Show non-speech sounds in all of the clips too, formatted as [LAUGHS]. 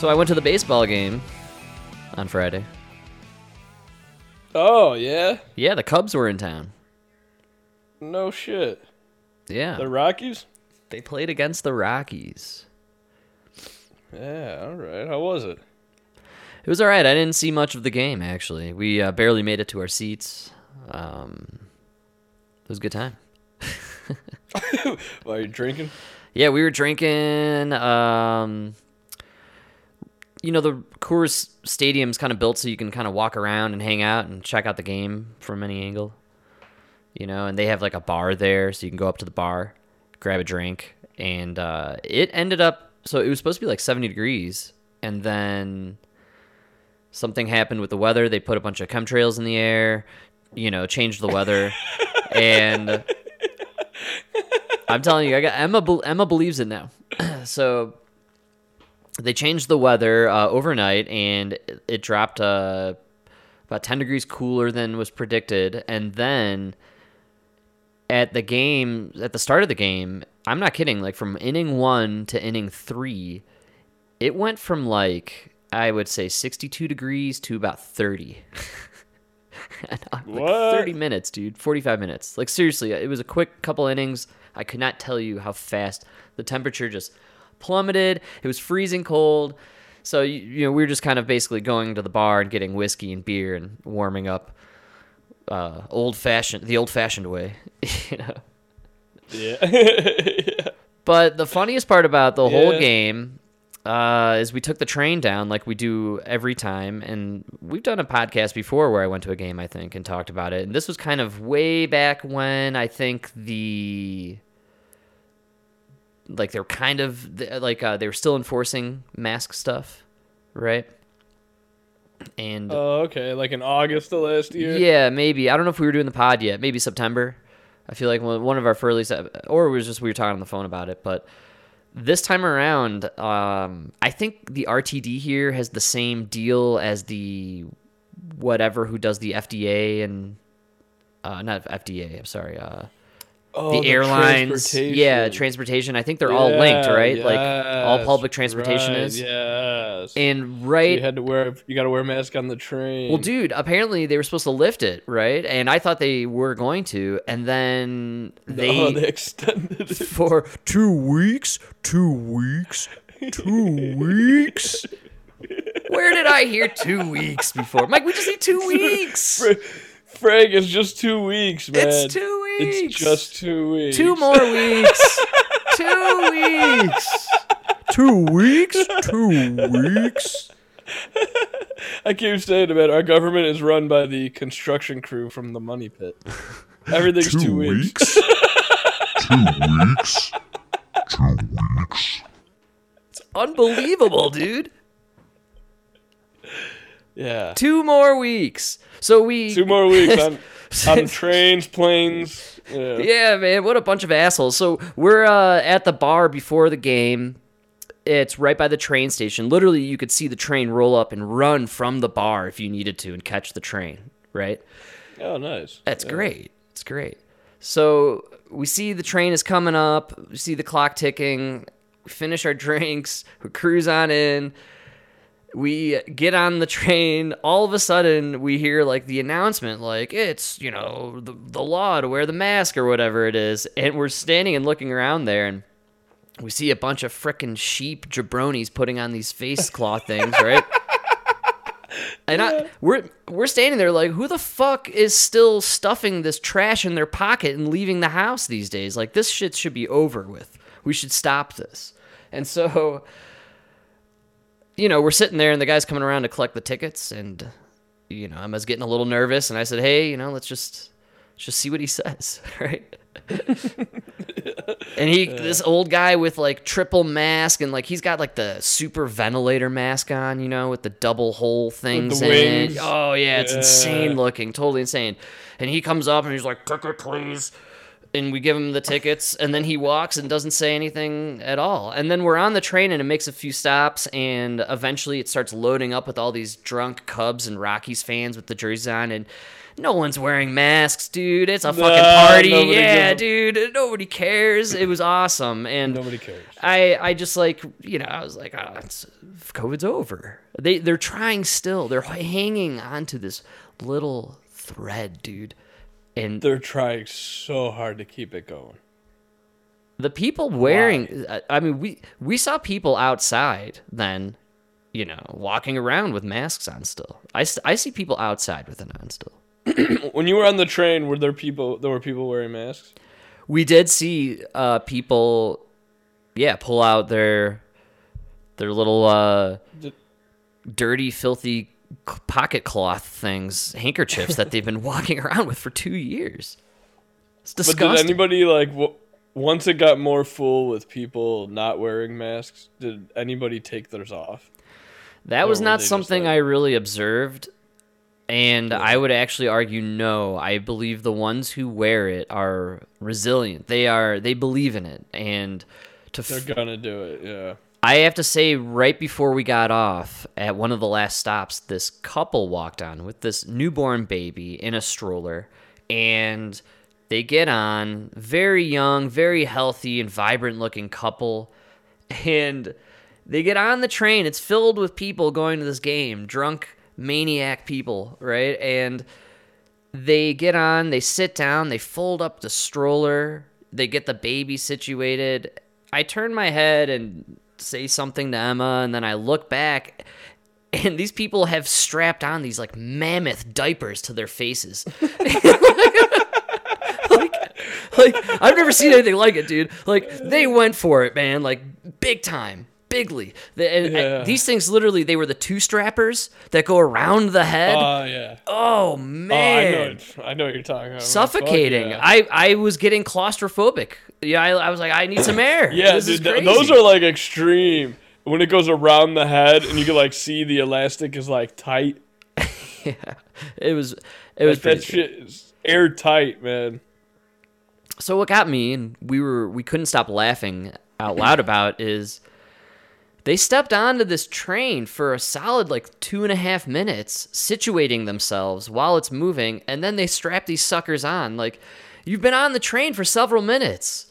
So I went to the baseball game on Friday. Oh yeah, Yeah, the Cubs were in town. no shit. Yeah. The Rockies. They played against the Rockies. Yeah, all right. How was it? It was all right. I didn't see much of the game actually. We uh, barely made it to our seats. Um, it was a good time. Why are you drinking? Yeah, we were drinking. Um, you know, the Coors Stadium's kind of built so you can kind of walk around and hang out and check out the game from any angle. You know, and they have like a bar there, so you can go up to the bar, grab a drink, and uh, it ended up. So it was supposed to be like 70 degrees, and then something happened with the weather. They put a bunch of chemtrails in the air, you know, changed the weather, and [LAUGHS] I'm telling you, I got Emma. Emma believes it now. [CLEARS THROAT] so they changed the weather uh, overnight, and it, dropped uh, about 10 degrees cooler than was predicted. And then at the game, at the start of the game, I'm not kidding. Like from inning one to inning three, it went from like I would say 62 degrees to about 30. [LAUGHS] And I'm like What? 30 minutes, dude. 45 minutes. Like seriously, it was a quick couple innings. I could not tell you how fast the temperature just plummeted. It was freezing cold. So you, know, we were just kind of basically going to the bar and getting whiskey and beer and warming up uh, old fashioned the old fashioned way, [LAUGHS] you know. [LAUGHS] Yeah. But the funniest part about the whole game uh, is we took the train down like we do every time, and we've done a podcast before where I went to a game, I think, and talked about it. And this was kind of way back when I think the like they're kind of like uh, they were still enforcing mask stuff, right? And oh, okay. Like in August of last year. yeah, maybe. I don't know if we were doing the pod yet. Maybe September. I feel like one of our earliest, or it was just we were talking on the phone about it. But this time around, um, I think the RTD here has the same deal as the whatever who does the FDA and uh, not FDA. I'm sorry. Uh, Oh, the, airlines, transportation. yeah, transportation. I think they're all linked, Yeah, right? like all public transportation right, is. Yes. And So right, you had to wear. You got to wear a mask on the train. Well, dude, apparently they were supposed to lift it, right? And I thought they were going to, and then they, [LAUGHS] they extended it. for two weeks, two weeks, two weeks. [LAUGHS] Where did I hear two weeks before? Mike, we just need two [LAUGHS] weeks. Fra- Frank, it's just two weeks, man. It's two weeks. It's just two weeks. two more weeks. [LAUGHS] two weeks. Two weeks. Two weeks. I keep saying about our government is run by the construction crew from the money pit. Everything's two, weeks. [LAUGHS] Two weeks. Two weeks. It's unbelievable, dude. Yeah. Two more weeks. So we Two more weeks on, [LAUGHS] on trains, planes. Yeah. Yeah, man, what a bunch of assholes. So we're uh, at the bar before the game. It's right by the train station. Literally, you could see the train roll up and run from the bar if you needed to and catch the train, right? Oh, nice. That's great. It's great. So we see the train is coming up. We see the clock ticking. We finish our [LAUGHS] drinks. We cruise on in. We get on the train. All of a sudden, we hear like the announcement, like it's you know the the law to wear the mask or whatever it is. And we're standing and looking around there, and we see a bunch of frickin' sheep jabronis putting on these face cloth things, right? [LAUGHS] And I, we're we're standing there like, who the fuck is still stuffing this trash in their pocket and leaving the house these days? Like this shit should be over with. We should stop this. And so, you know, we're sitting there and the guy's coming around to collect the tickets, and you know, I was getting a little nervous, and I said, hey, you know, let's just let's just see what he says, [LAUGHS] right? and he, this old guy with like triple mask, and like he's got like the super ventilator mask on, you know, with the double hole things in it. Oh yeah, it's Yeah. insane looking, totally insane. And he comes up and he's like, "Ticket, please." And we give him the tickets and then he walks and doesn't say anything at all and then we're on the train and it makes a few stops and eventually it starts loading up with all these drunk cubs and rockies fans with the jerseys on and no one's wearing masks dude it's a fucking party yeah dude nobody cares it was awesome and Nobody cares. I I just like you know I was like oh, it's COVID's over. They they're trying still. They're hanging onto this little thread, dude. And They're trying so hard to keep it going. the people wearing I- I mean we we saw people outside then, you know, walking around with masks on still. I, I see people outside with it on still. [CLEARS THROAT] When you were on the train, were there people? There were people wearing masks. We did see uh people yeah, pull out their their little uh Did- dirty, filthy pocket cloth things, handkerchiefs that they've been [LAUGHS] walking around with for two years. It's disgusting. But disgusting. did anybody like w- once it got more full with people not wearing masks? Did anybody take theirs off? that was or were not something like- I really observed. And I would actually argue no. I believe the ones who wear it are resilient. They are they believe in it. And to They're f- gonna do it. Yeah. I have to say, right before we got off at one of the last stops, this couple walked on with this newborn baby in a stroller, and they get on, very young, very healthy, and vibrant looking couple, and they get on the train. It's filled with people going to this game, drunk, maniac people, right? And they get on, they sit down, they fold up the stroller, they get the baby situated. I turn my head and say something to Emma, and then I look back, and these people have strapped on these like mammoth diapers to their faces. [LAUGHS] like, like I've never seen anything like it, dude. Like they went for it, man. Like big time, bigly. The, and, Yeah. these things literally, they were the two strappers that go around the head. Oh yeah. oh Oh, I man, know. I know what you're talking about. Fuck suffocating. yeah. I I was getting claustrophobic. Yeah, I, I was like, I need some air. [LAUGHS] Yeah, this dude, th- those are like extreme. When it goes around the head and you can like see the elastic is like tight. [LAUGHS] Yeah, it was it was Like, that shit is airtight, man. so what got me and we were we couldn't stop laughing out loud about is they stepped onto this train for a solid like two and a half minutes situating themselves while it's moving and then they strap these suckers on like you've been on the train for several minutes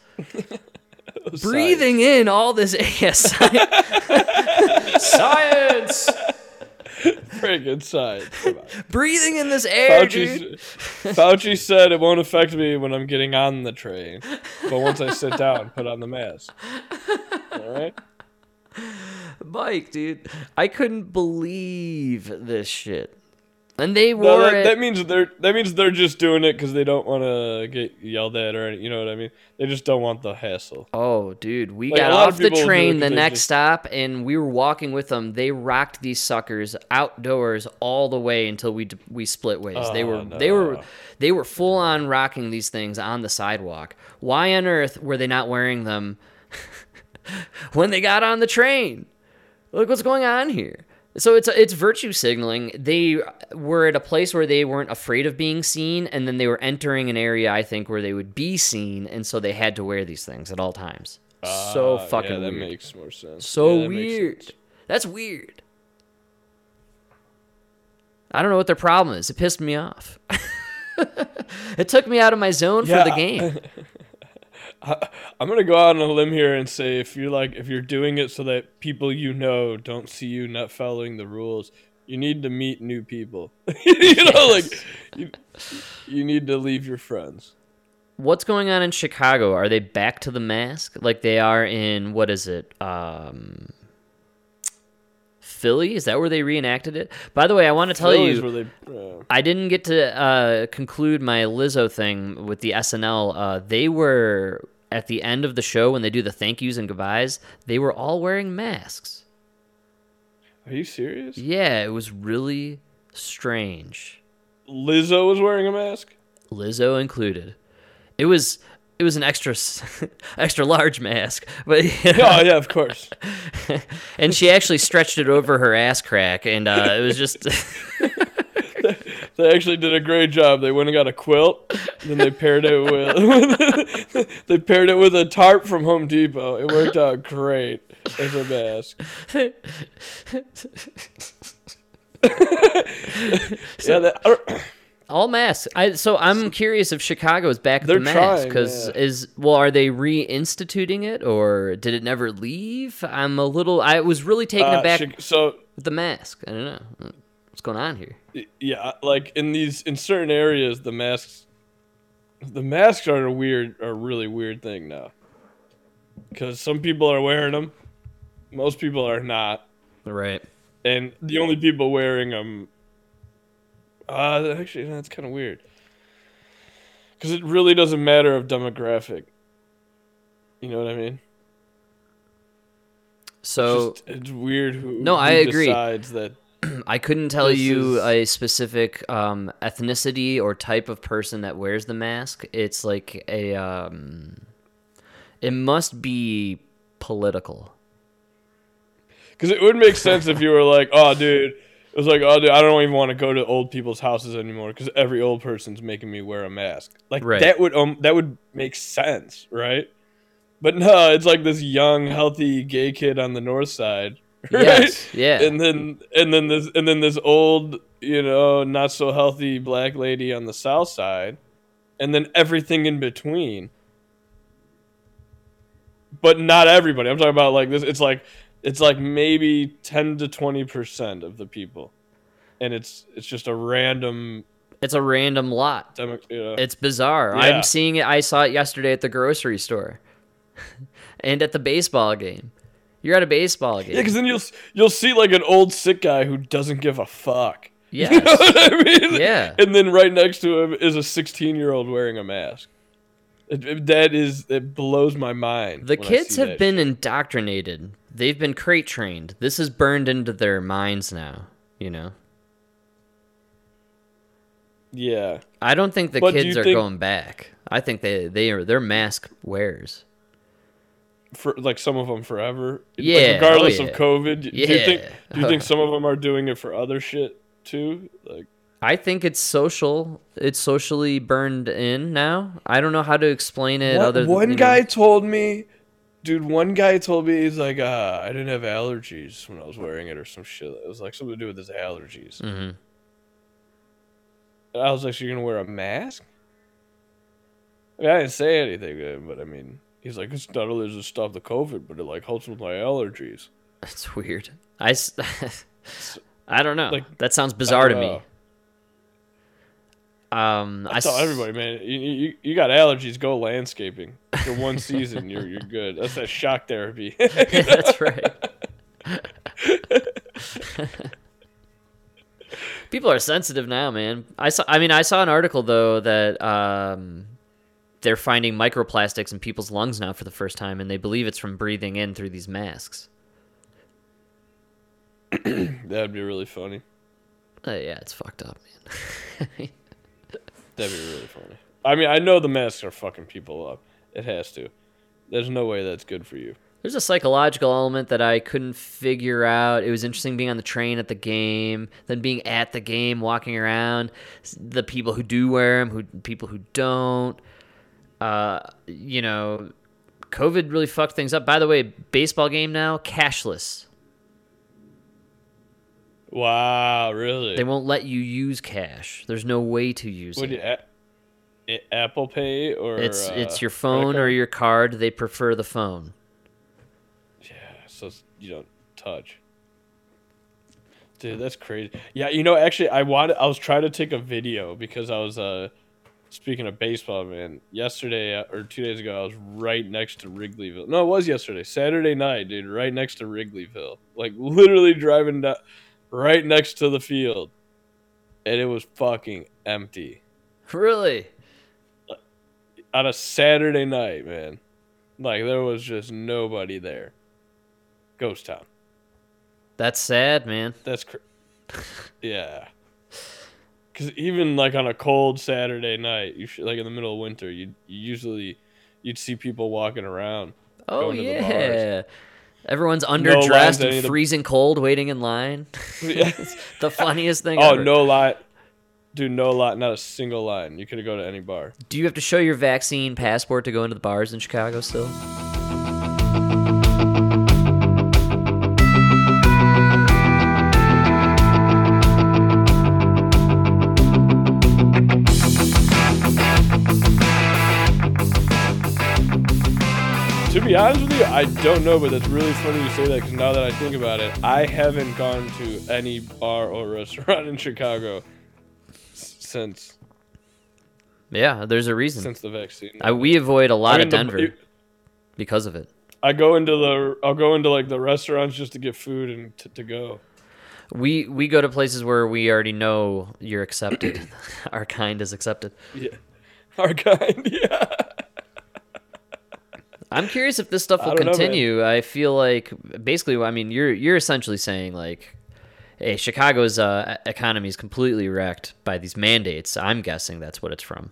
[LAUGHS] breathing in all this [LAUGHS] yeah, science, science Friggin' science. Breathing in this air dude. Fauci, Fauci said it won't affect me when I'm getting on the train, but once I sit down, put on the mask. All right. [LAUGHS] Mike, dude, I couldn't believe this shit. And they No, wore that, it. that means they're that means they're just doing it because they don't want to get yelled at or any, you know what I mean. They just don't want the hassle. oh, dude, we Like, got of off the people do it train the next just- stop, and we were walking with them. They rocked these suckers outdoors all the way until we we split ways. they Oh, were ah, they were they were full on rocking these things on the sidewalk. Why on earth were they not wearing them [LAUGHS] when they got on the train? Look what's going on here. So it's it's virtue signaling. They were at a place where they weren't afraid of being seen, and then they were entering an area I think where they would be seen, and so they had to wear these things at all times. so Ah, fucking yeah, that weird. makes more sense. so Yeah, weird. sense. That's weird. I don't know what their problem is. It pissed me off. [LAUGHS] it took me out of my zone for the Yeah. [LAUGHS] game. I'm gonna go out on a limb here and say if you're like if you're doing it so that people you know don't see you not following the rules, you need to meet new people. [LAUGHS] you know, like you, you need to leave your friends. What's going on in Chicago? Are they back to the mask like they are in what is it? Um Philly? Is that where they reenacted it? By the way, I want to tell Philly's you where they, uh, I didn't get to uh, conclude my Lizzo thing with the SNL. Uh, they were at the end of the show when they do the thank yous and goodbyes. They were all wearing masks. are you serious? Yeah, it was really strange. Lizzo was wearing a mask. Lizzo included. It was it was an extra [LAUGHS] extra large mask, but you [LAUGHS] know, [LAUGHS] Oh yeah, of course. and she actually stretched it over her ass crack, and uh, it was just They actually did a great job. They went and got a quilt, then they paired it with they paired it with a tarp from Home Depot. It worked out great as a mask. yeah, that, don't- All masks. I so I'm curious if Chicago is back at the mask because yeah. is well are they reinstituting it or did it never leave? I'm a little. I was really taken uh, aback so the mask. I don't know what's going on here. yeah, like in these in certain areas, the masks, the masks are a weird, are a really weird thing now. Because some people are wearing them, most people are not, Right. and the only people wearing them, uh, actually that's kind of weird. Because it really doesn't matter of demographic. You know what I mean? So it's, just, it's weird who No, who I agree. decides that [CLEARS THROAT] I couldn't tell This you is- a specific um, ethnicity or type of person that wears the mask. It's like a. Um, it must be political. [LAUGHS] Because it would make sense if you were like, oh, dude, was like, oh, dude, I don't even want to go to old people's houses anymore because every old person's making me wear a mask. Like Right. that would um that would make sense, right? But no, it's like this young, healthy gay kid on the north side, [LAUGHS] right? Yes, yeah. And then and then this and then this old, you know, not so healthy black lady on the south side, and then everything in between. But not everybody. I'm talking about like this. It's like it's like maybe ten to twenty percent of the people, and it's it's just a random. It's a random lot. Demo, you know, It's bizarre. Yeah. I'm seeing it. I saw it yesterday at the grocery store [LAUGHS] and at the baseball game. You're at a baseball game. yeah, because then you'll you'll see like an old sick guy who doesn't give a fuck. Yes. [LAUGHS] You know what I mean? Yeah. And then right next to him is a 16 year old wearing a mask. It, it- that is it blows my mind. The kids have been shit. indoctrinated. They've been crate trained. This is burned into their minds now, you know. Yeah. I don't think the But kids are think- going back. I think they they are they're mask wearers. for like some of them forever. Like, Yeah, oh regardless oh, of yeah. COVID, do you think Yeah. do you think [LAUGHS] some of them are doing it for other shit too? Like I think it's social. It's socially burned in now. I don't know how to explain it. one, other than, one you know- guy told me, dude. One guy told me he's like, uh, I didn't have allergies when I was wearing it or some shit. It was like something to do with his allergies. Mhm. I was like, so you're gonna wear a mask? I, mean, I didn't say anything to him, but I mean, he's like, it's not only does it stop the COVID, but it like helps with my allergies. That's weird. I, [LAUGHS] I don't know. Like, that sounds bizarre to don't me. Um, I I tell s- everybody, man, you, you, you got allergies, go landscaping. For one season, you're you're good. That's that shock therapy. [LAUGHS] That's right. People are sensitive now, man. I saw. I mean, I saw an article though that um, they're finding microplastics in people's lungs now for the first time, and they believe it's from breathing in through these masks. [CLEARS THROAT] That'd be really funny. Uh, yeah, it's fucked up, man. [LAUGHS] That'd be really funny. I mean, I know the masks are fucking people up. It has to. There's no way that's good for you. There's a psychological element that I couldn't figure out. It was interesting being on the train at the game, then being at the game, walking around, the people who do wear them, who people who don't. Uh, you know, COVID really fucked things up. By the way, baseball game now cashless. Wow, really? They won't let you use cash. There's no way to use What it. a, Apple Pay or It's uh, it's your phone or your card. They prefer the phone. Yeah, so you don't touch. Dude, that's crazy. Yeah, you know, actually, I wanted. I was trying to take a video because I was uh, speaking of baseball, man. Yesterday uh, or two days ago, I was right next to Wrigleyville. No, it was yesterday, Saturday night, dude. Right next to Wrigleyville, like literally driving down, right next to the field, and it was fucking empty Really? on a Saturday night, man. Like there was just nobody there. Ghost town. That's sad, man. That's cr- yeah. Because even like on a cold Saturday night, you should, like in the middle of winter, you you usually you'd see people walking around. Oh going to the bars. yeah. Everyone's underdressed any and freezing cold, waiting in line. [LAUGHS] The funniest thing. [LAUGHS] oh ever. no lie, Dude, no lot, not a single line. You could go to any bar. Do you have to show your vaccine passport to go into the bars in Chicago still? Honest with you, I don't know, but that's really funny you say that because now that I think about it, I haven't gone to any bar or [LAUGHS] restaurant in Chicago s- since Yeah, there's a reason. since the vaccine. I, we avoid a lot I of mean, the- Denver you- because of it. I go into the I'll go into like the restaurants just to get food and t- to go. We we go to places where we already know you're accepted. [LAUGHS] Our kind is accepted. Yeah, our kind. [LAUGHS] Yeah. I'm curious if this stuff will know, continue. I feel like basically, I mean, you're you're essentially saying like, hey, Chicago's uh, economy is completely wrecked by these mandates. I'm guessing that's what it's from.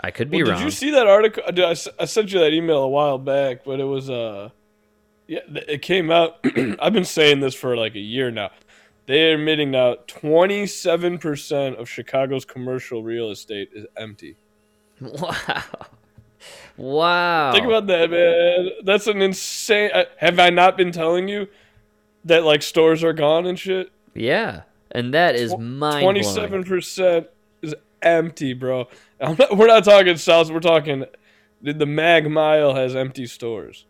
I could be Well, wrong. Did you see that article? I, I sent you that email a while back, but it was uh, yeah, it came out. [CLEARS THROAT] I've been saying this for like a year now. They're admitting now 27% of Chicago's commercial real estate is empty. [LAUGHS] Wow. Wow. Think about that, man. That's an insane. I, have I not been telling you that like stores are gone and shit? yeah, and that is mind Twenty-seven percent is empty, bro. I'm not, we're not talking South. We're talking the the Mag Mile has empty stores.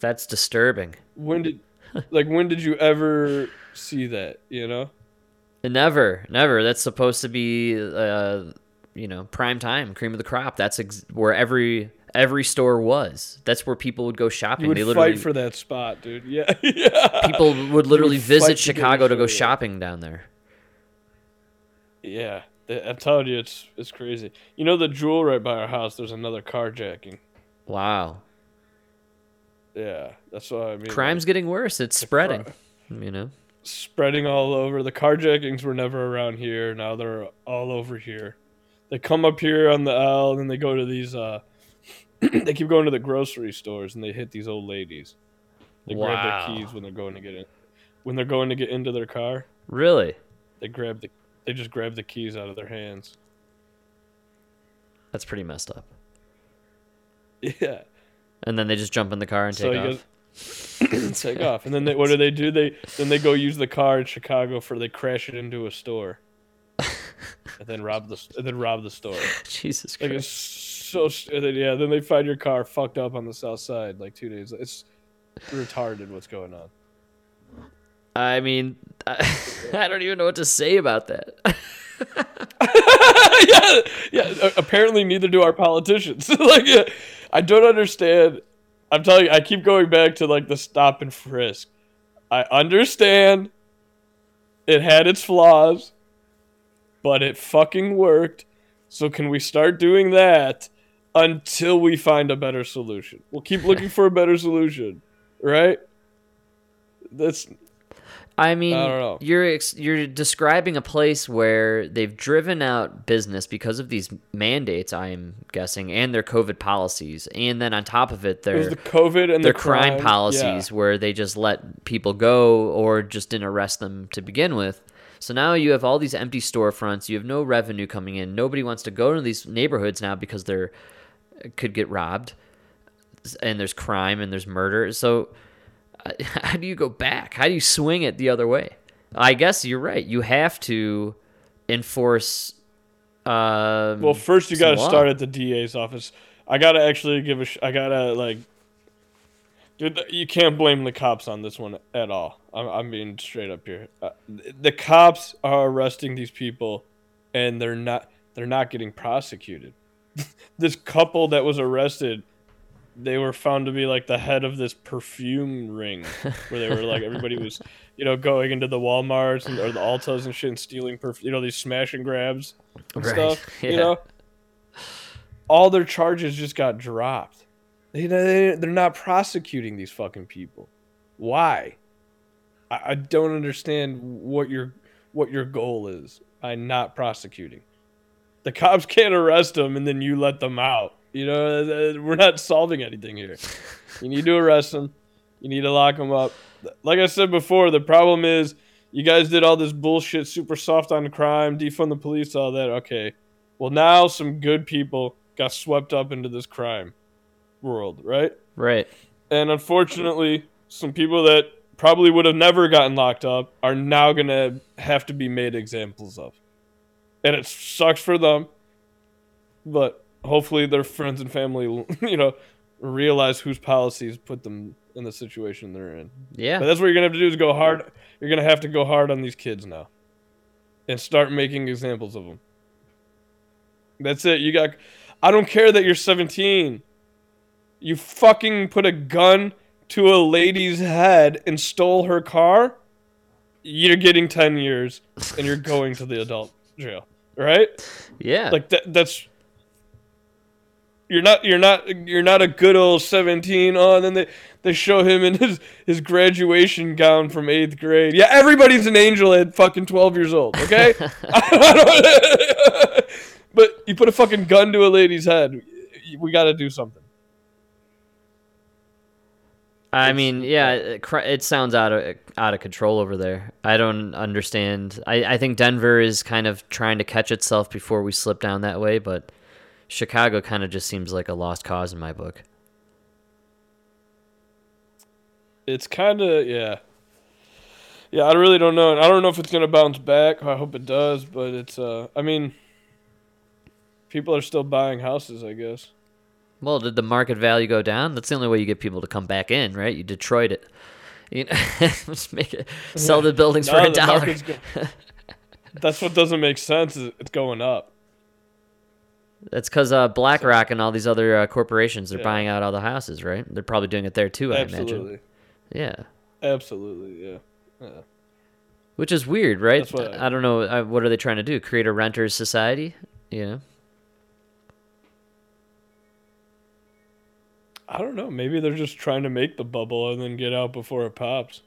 That's disturbing. When did, [LAUGHS] like, when did you ever see that? You know, Never, never. That's supposed to be, uh, you know, prime time, cream of the crop. That's ex- where every every store was. That's where people would go shopping. you would they literally fight for that spot, dude. Yeah, [LAUGHS] yeah, people would literally would visit Chicago to go shopping down there. yeah. I'm telling you, it's it's crazy. You know, the jewel right by our house. There's another carjacking. Wow, Yeah, that's what I mean. crime's getting worse. It's spreading. You know. spreading all over. The carjackings were never around here. Now they're all over here. They come up here on the L, and then they go to these. uh [CLEARS THROAT] They keep going to the grocery stores, and they hit these old ladies. They grab their keys when they're going to get in. When they're going to get into their car, Really? they grab the. They just grab the keys out of their hands. That's pretty messed up. [LAUGHS] Yeah. And then they just jump in the car and So take off. goes, [CLEARS THROAT] take off, and then they, what do they do? They then they go use the car in Chicago for they crash it into a store, and then rob the and then rob the store. [LAUGHS] Jesus Like Christ. it's so and then, yeah. Then they find your car fucked up on the south side like two days. It's retarded. What's going on? I mean, I, [LAUGHS] I don't even know what to say about that. [LAUGHS] yeah, yeah. Apparently, neither do our politicians. like, yeah, I don't understand. I'm telling you, I keep going back to like the stop and frisk. I understand. It had its flaws, but it fucking worked. So can we start doing that until we find a better solution? We'll keep looking for a better solution, right? That's I mean, I you're ex- you're describing a place where they've driven out business because of these mandates. I'm guessing, and their COVID policies, and then on top of it, it the COVID and their the crime, crime policies where they just let people go or just didn't arrest them to begin with. So now you have all these empty storefronts. You have no revenue coming in. Nobody wants to go to these neighborhoods now because they're could get robbed, and there's crime and there's murder. So uh, [LAUGHS] how do you go back? How do you swing it the other way? I guess you're right. You have to enforce. Um, Well, first you got to start at the DA's office. I gotta actually give a. Sh- I gotta like. Dude, you can't blame the cops on this one at all. I'm, I'm being straight up here. Uh, th- the cops are arresting these people, and they're not. They're not getting prosecuted. [LAUGHS] this couple that was arrested, they were found to be like the head of this perfume ring, where they were like everybody was, [LAUGHS] you know, going into the WalMarts and or the Ultas and shit and stealing perfume. You know, these smash and grabs and Right, stuff. [LAUGHS] yeah. You know, all their charges just got dropped. They, they they're not prosecuting these fucking people. Why? I, I don't understand what your what your goal is by not prosecuting. The cops can't arrest them and then you let them out. You know, we're not solving anything here. [LAUGHS] You need to arrest them. You need to lock them up. Like I said before, the problem is you guys did all this bullshit, super soft on crime, defund the police, all that. Okay, well now some good people got swept up into this crime world, right? Right. And unfortunately, some people that probably would have never gotten locked up are now gonna have to be made examples of, and it sucks for them. But hopefully, their friends and family, [LAUGHS] you know, realize whose policies put them in the situation they're in. Yeah. But that's what you're gonna have to do is go hard. You're gonna have to go hard on these kids now, and start making examples of them. That's it. You got. I don't care that you're 17. You fucking put a gun to a lady's head and stole her car. You're getting 10 years, and you're going to the adult jail, right? yeah. Like that. That's. You're not. You're not. You're not a good old 17. Oh, and then they they show him in his his graduation gown from eighth grade. Yeah, everybody's an angel at fucking 12 years old. Okay. [LAUGHS] [LAUGHS] But you put a fucking gun to a lady's head. We got to do something. I mean, yeah, it, it sounds out of out of control over there. I don't understand. I, I think Denver is kind of trying to catch itself before we slip down that way, but Chicago kind of just seems like a lost cause in my book. It's kind of yeah. Yeah, I really don't know. I don't know if it's gonna bounce back. I hope it does, but it's uh. I mean, people are still buying houses. I guess. Well, did the market value go down? That's the only way you get people to come back in, right? You Detroit it. You know, [LAUGHS] just make it sell the buildings for a dollar. [LAUGHS] That's what doesn't make sense. Is it's going up. That's because uh, BlackRock and all these other uh, corporations are Yeah. buying out all the houses, right? They're probably doing it there too. I imagine. Yeah. Absolutely. Yeah. Yeah. Which is weird, right? What I, don't know. Uh, what are they trying to do? Create a renters society? You know? I don't know. Maybe they're just trying to make the bubble and then get out before it pops.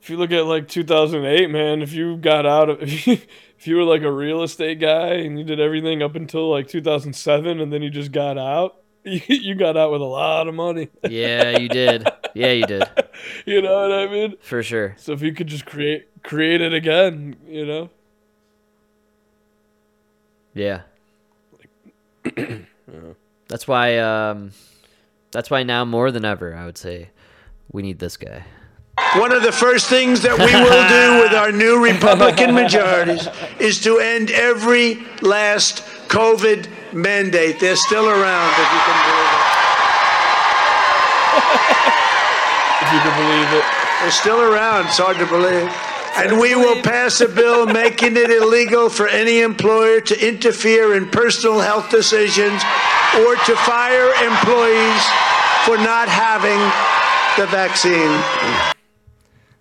If you look at like 2008, man, if you got out of if [LAUGHS] you, if you were like a real estate guy and you did everything up until like 2007 and then you just got out, you, [LAUGHS] you got out with a lot of money. Yeah, you did. Yeah, you did. [LAUGHS] You know what I mean? For sure. So if you could just create create it again, you know? Yeah. [CLEARS THROAT] That's why. Um, that's why now more than ever, I would say, we need this guy. One of the first things that we will do [LAUGHS] with our new Republican majorities is to end every last COVID mandate. They're still around, if you can believe it. If you could believe it. They're still around. It's hard to believe. And we will pass a bill making it illegal for any employer to interfere in personal health decisions or to fire employees for not having the vaccine.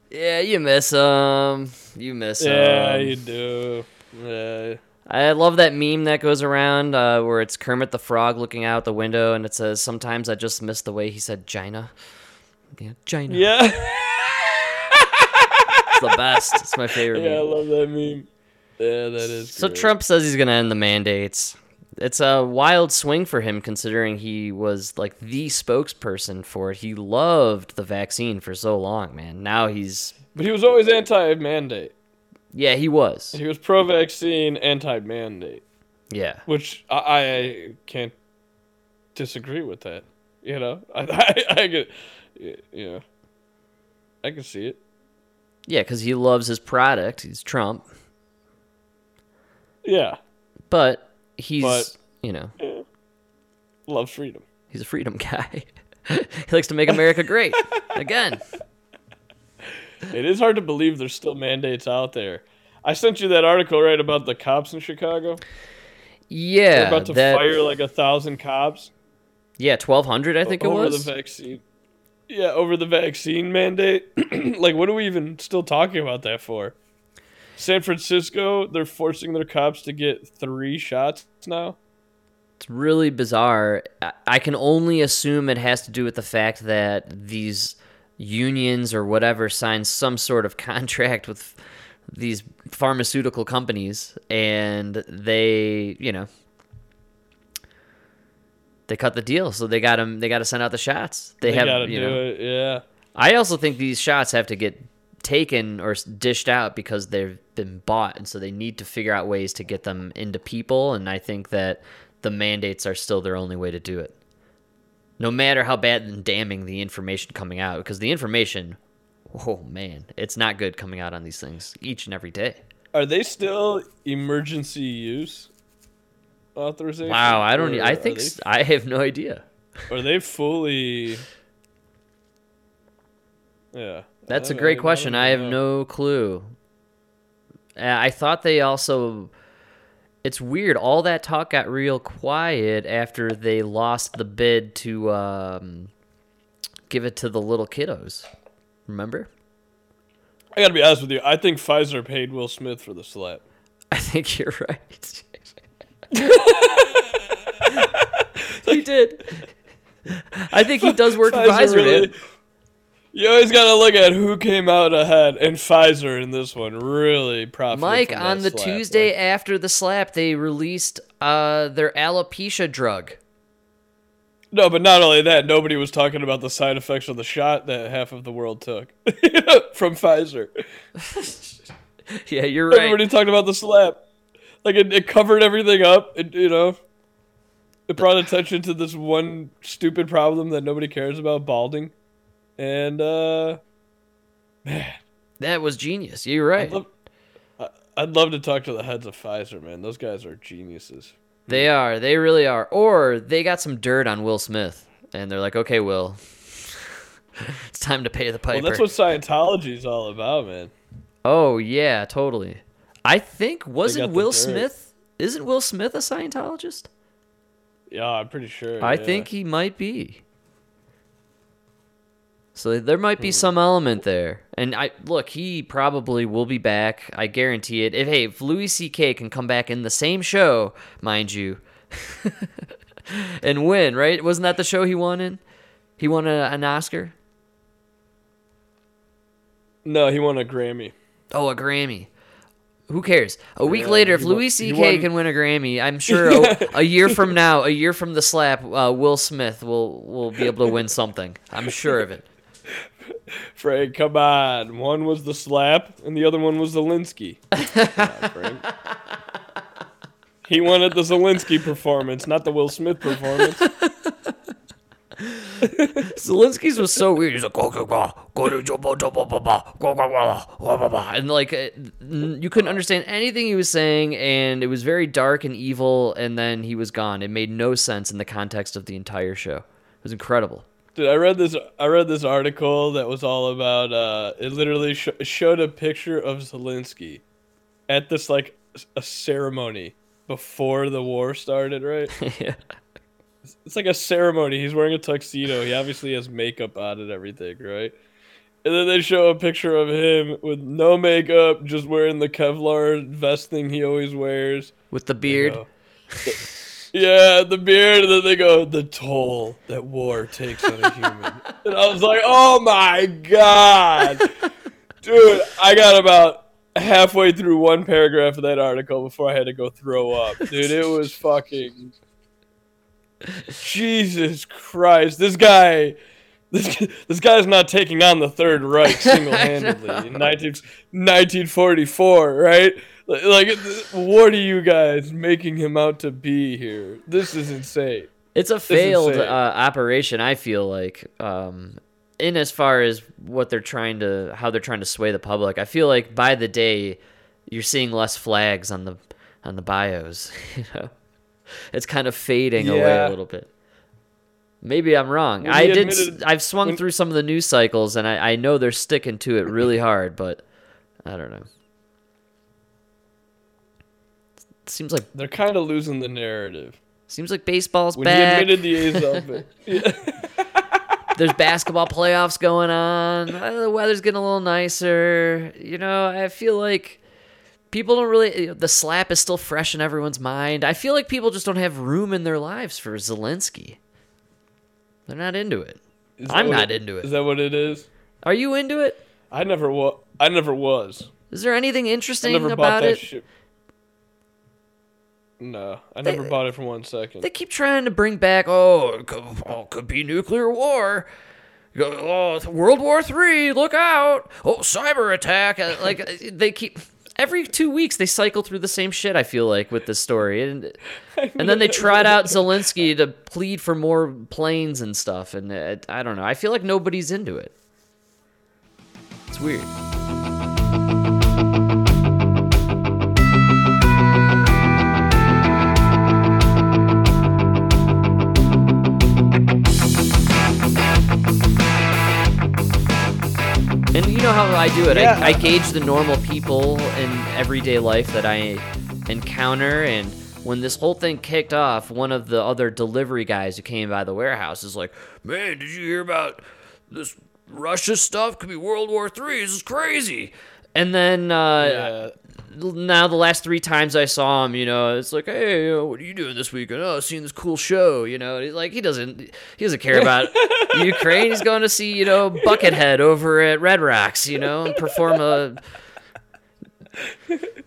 Yeah, you miss him. You miss him. Yeah, you do. Yeah. I love that meme that goes around uh, where it's Kermit the Frog looking out the window and it says, "Sometimes I just miss the way he said Gina." Yeah, Gina. Yeah. [LAUGHS] The best. It's my favorite Yeah, I love that meme. Yeah, that is. So great. Trump says he's going to end the mandates. It's a wild swing for him considering he was like the spokesperson for it. He loved the vaccine for so long, man. Now he's but he was always anti-mandate. yeah, he was. He was pro-vaccine, anti-mandate, Yeah. which I, I can't disagree with that. You know, [LAUGHS] I, I, I get, yeah, I can see it. Yeah, cuz he loves his product. He's Trump. Yeah, But he's, But- you know, loves freedom. he's a freedom guy. [LAUGHS] he likes to make America great. Again. It is hard to believe there's still mandates out there. I sent you that article right about the cops in Chicago. Yeah, They're about to that, fire like a thousand cops. yeah, 1200 I think it over was. the vaccine. Yeah, over the vaccine mandate. [CLEARS THROAT] like, what are we even still talking about that for? San Francisco, they're forcing their cops to get three shots now. It's really bizarre. I- can only assume it has to do with the fact that these unions or whatever signed some sort of [LAUGHS] contract with these pharmaceutical companies and they, you know, they cut the deal, so they got them. They got to send out the shots. They, They have, you do know, it. Yeah. I also think these shots have to get taken or dished out because they've been bought, and so they need to figure out ways to get them into people. And I think that the mandates are still their only way to do it. No matter how bad and damning the information coming out, because the information, oh man, it's not good coming out on these things each and every day. Are they still emergency use authorization? Wow, I don't. Or I think they- I have no idea. Are they fully? Yeah. That's a great I question. don't I have know. no clue. I thought they also. It's weird. All that talk got real quiet after they lost the bid to um, give it to the little kiddos. Remember? I gotta be honest with you. I think Pfizer paid Will Smith for the slap. [LAUGHS] I think you're right. [LAUGHS] he did. I think he does work for Pfizer really- man. You always gotta look at who came out ahead, and Pfizer in this one really profited. Mike, on the slap. Tuesday Like, after the slap, they released uh, their alopecia drug. no, but not only that, nobody was talking about the side effects of the shot that half of the world took [LAUGHS] from Pfizer. [LAUGHS] Yeah, you're right. Everybody talked about the slap. Like it, it covered everything up. It, you know, it brought attention to this one stupid problem that nobody cares about: balding. And uh, man. That was genius. You're right. I'd love, I'd love to talk to the heads of Pfizer, man. Those guys are geniuses. They are. They really are. Or they got some dirt on Will Smith, and they're like, "Okay, Will, [LAUGHS] it's time to pay the piper." Well, that's what Scientology is all about, man. oh yeah, totally. I think wasn't Will. Smith? Isn't Will Smith a Scientologist? Yeah, I'm pretty sure. I yeah. think he might be. So there might Hmm. be some element there. And I look, he probably will be back. I guarantee it. If hey, if Louis C.K. can come back in the same show, mind you, [LAUGHS] and win, right? Wasn't that the show he won in? He won a, an Oscar. No, he won a Grammy. Oh, a Grammy. Who cares? A week Yeah, later, if Louis C.K. can win a Grammy, I'm [LAUGHS] sure a, a year from now, a year from the slap, uh, Will Smith will will be able to win something. I'm sure of it. Frank, come on. One was the slap, and the other one was Zelensky. On. [LAUGHS] He wanted the Zelensky performance, not the Will Smith performance. [LAUGHS] [LAUGHS] Zelensky's was so weird. He's like, go, go, go, go to Jobo, Jobo, ba, ba, go, go, go, go, ba, ba. and like uh, you couldn't understand anything he was saying, and it was very dark and evil. And then he was gone. It made no sense in the context of the entire show. It was incredible. Dude, I read this. I read this article that was all about. Uh, it literally sh- showed a picture of Zelensky at this like a ceremony before the war started. Right? [LAUGHS] yeah. It's like a ceremony. He's wearing a tuxedo. He obviously has makeup on and everything, right? And then they show a picture of him with no makeup, just wearing the Kevlar vest thing he always wears. With the beard. [LAUGHS] yeah, the beard. And then they go, the toll that war takes on a human. [LAUGHS] and I was like, oh my god, dude! I got about halfway through one paragraph of that article before I had to go throw up. Dude, it was fucking. Jesus Christ, this guy. This, this guy's not taking on the Third Reich single handedly in [LAUGHS] 19, 1944, right? Like, like, what are you guys making him out to be here? This is insane. It's a failed uh, operation. I feel like, um, in as far as what they're trying to, how they're trying to sway the public. I feel like by the day, you're seeing less flags on the on the bios. [LAUGHS] You know, it's kind of fading away a little bit. Maybe I'm wrong. When I did. admitted- I've swung when- through some of the news cycles, and I, I know they're sticking to it really hard. But I don't know. Seems like They're kind of losing the narrative. seems like baseball's When back. he admitted the A's of it. [LAUGHS] There's basketball playoffs going on. Uh, The weather's getting a little nicer. You know, I feel like people don't really. The slap is still fresh in everyone's mind. I feel like people just don't have room in their lives for Zelensky. They're not into it. I'm not into it. Is that what it is? Are you into it? I never was. I never was. Is there anything interesting about it? shit. No, I They- never bought it for one second. They keep trying to bring back, oh, it could, oh, it could be nuclear war. oh, World War Three, look out! Oh, cyber attack! Uh, Like uh, they keep every two weeks they cycle through the same shit. I feel like with this story, and [LAUGHS] and then they [LAUGHS] trot out Zelensky to plead for more planes and stuff. And I don't know. I feel like nobody's into it. It's weird. Know how I do it. Yeah. I, I gauge the normal people in everyday life that I encounter. And when this whole thing kicked off, one of the other delivery guys who came by the warehouse is like, Man, did you hear about this Russia stuff? Could be World War Three. This is crazy. And then uh, Yeah. Now the last three times I saw him, you know, it's like, hey, you know, what are you doing this weekend? Oh, seeing this cool show, you know. He's like he doesn't he doesn't care about [LAUGHS] Ukraine. He's going to see, you know, Buckethead over at Red Rocks, you know, and perform a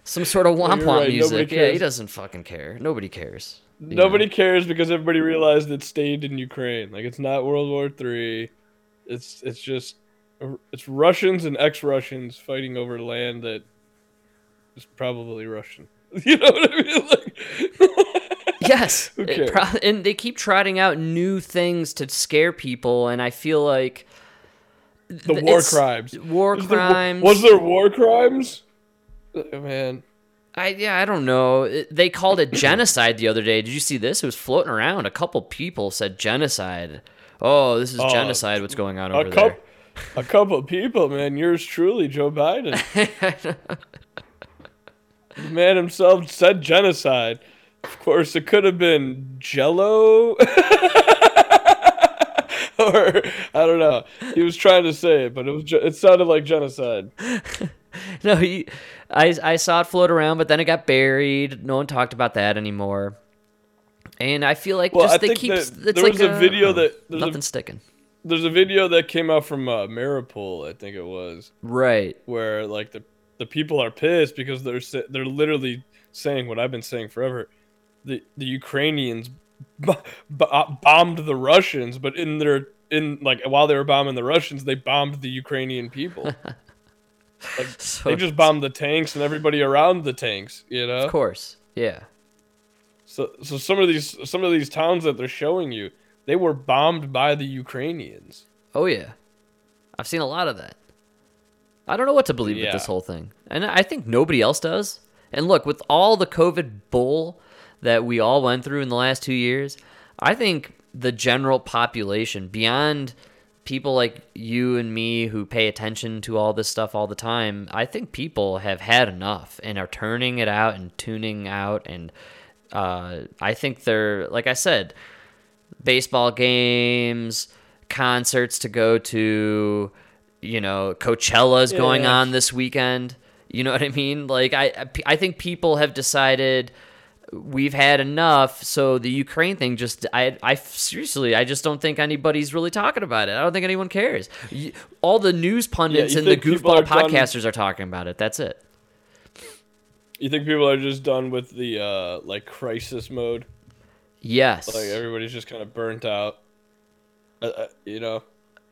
some sort of womp womp right, music. Yeah, he doesn't fucking care. Nobody cares. Nobody know. cares because everybody realized it stayed in Ukraine. Like it's not World War Three. It's it's just it's Russians and ex-Russians fighting over land that is probably Russian. [LAUGHS] You know what I mean? [LAUGHS] Like, [LAUGHS] Yes, pro- and they keep trotting out new things to scare people, and I feel like the war crimes. war Was there crimes. was there war crimes? Uh, Man, I yeah, I don't know. It- they called it [CLEARS THROAT] genocide the other day. Did you see this? It was floating around. A couple people said genocide. Oh, this is Oh, genocide. What's going on a over couple, a couple people, man. Yours truly, Joe Biden. The man himself said genocide. Of course, it could have been Jello, [LAUGHS] or I don't know. He was trying to say it, but it was it sounded like genocide. [LAUGHS] no, he, I I saw it float around, but then it got buried. No one talked about that anymore. And I feel like Well, just I they keep. there like was a video that- there's a- nothing sticking. There's a video that came out from uh, Mariupol, I think it was, Right. where like the the people are pissed because they're they're literally saying what I've been saying forever. The the Ukrainians b- b- uh, bombed the Russians, but in their in like while they were bombing the Russians, they bombed the Ukrainian people. [LAUGHS] like [LAUGHS] So, they just bombed the tanks and everybody around the tanks, you know. of course. Yeah. So so some of these some of these towns that they're showing you, they were bombed by the Ukrainians. Oh yeah, I've seen a lot of that. I don't know what to believe with this whole thing, and I think nobody else does. And look, with all the COVID bull that we all went through in the last two years, I think the general population, beyond people like you and me who pay attention to all this stuff all the time, I think people have had enough and are turning it out and tuning out. And uh, I think they're, like I said, baseball games, concerts to go to, you know, Coachella's going Yeah. on this weekend. You know what I mean? Like I I think people have decided we've had enough, so the Ukraine thing just I I seriously I just don't think anybody's really talking about it. I don't think anyone cares. All the news pundits you and the goofball are done- podcasters are talking about it. That's it. You think people are just done with the uh like crisis mode? Yes. Like everybody's just kind of burnt out. Uh, uh, you know.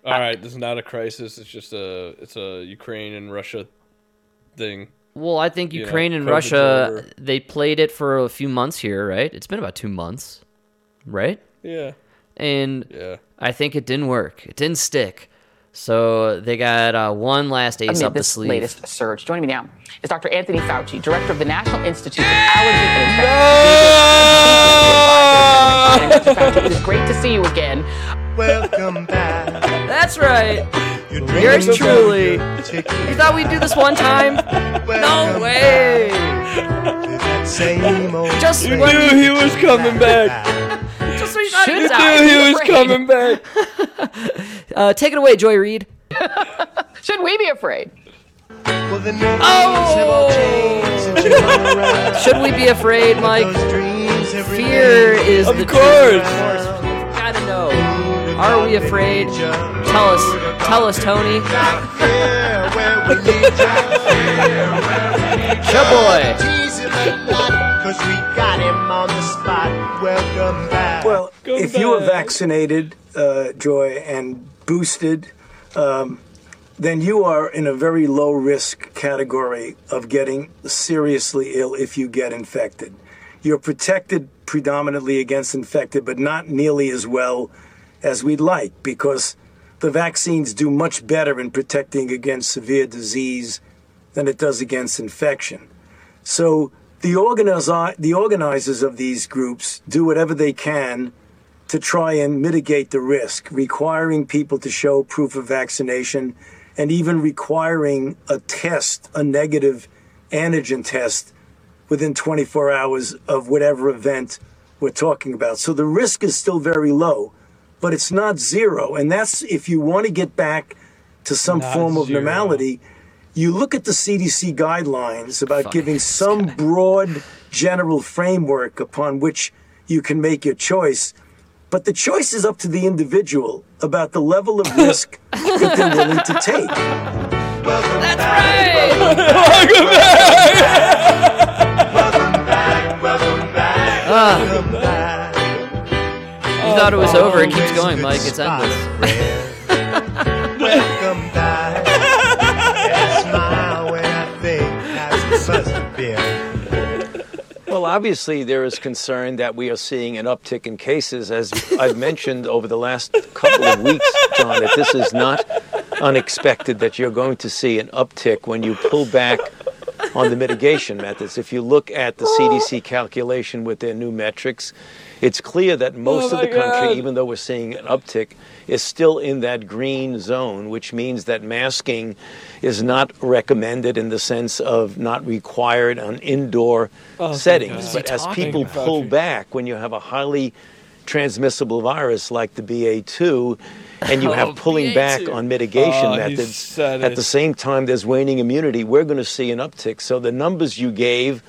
All right, this is not a crisis. It's just a it's a Ukraine and Russia thing. Well, I think you know, Ukraine and Russia over. they played it for a few months here, right? It's been about 2 months, right? Yeah. And Yeah. I think it didn't work. It didn't stick. So they got uh, one last ace amid up the sleeve. latest surge. Joining me now is Dr. Anthony Fauci, director of the National Institute of Allergy and Infectious Diseases. Dr. Fauci, it is great to see you again. Welcome back. That's right. Yours truly. You thought we'd do this one time? No way. back to that Same old Just You when knew he was coming back. [LAUGHS] just when you thought it You was knew he was coming back. [LAUGHS] Uh, take it away, Joy Reid. [LAUGHS] Should we be afraid? Well, the Oh! have all changed since you've gone around. Should we be afraid, Mike? Those dreams have Fear is Of the course. truth. Are we afraid? Tell us. Tell us, Tony. Spot. Well, if you back. vaccinated, uh, Joy, and boosted, um, then you are in a very low risk category of getting seriously ill if you get infected. You're protected predominantly against infected, but not nearly as well as we'd like because the vaccines do much better in protecting against severe disease than it does against infection. So the, organize, the organizers of these groups do whatever they can to try and mitigate the risk, requiring people to show proof of vaccination and even requiring a test, a negative antigen test, within 24 hours of whatever event we're talking about. So the risk is still very low, but it's not zero. And that's if you want to get back to some Not form of zero. normality, you look at the CDC guidelines about Fuck giving this some broad general framework upon which you can make your choice. But the choice is up to the individual about the level of [LAUGHS] risk that they're willing to take. That's right. Welcome back. Welcome back. Welcome back. Ah. Welcome back. You thought it was over. It keeps going, Mike. It's endless. Welcome back. And smile when I think that's supposed to be. Well, obviously, there is concern that we are seeing an uptick in cases. As I've mentioned over the last couple of weeks, John, that this is not unexpected that you're going to see an uptick when you pull back on the mitigation methods. If you look at the CDC calculation with their new metrics, it's clear that most Oh of the country, God. even though we're seeing an uptick, is still in that green zone, which means that masking is not recommended in the sense of not required on indoor Oh, settings. But as people pull back, when you have a highly transmissible virus like the BA2, and you [LAUGHS] Oh, have pulling back BA2. on mitigation Oh, methods, at the same time there's waning immunity, we're going to see an uptick. So the numbers you gave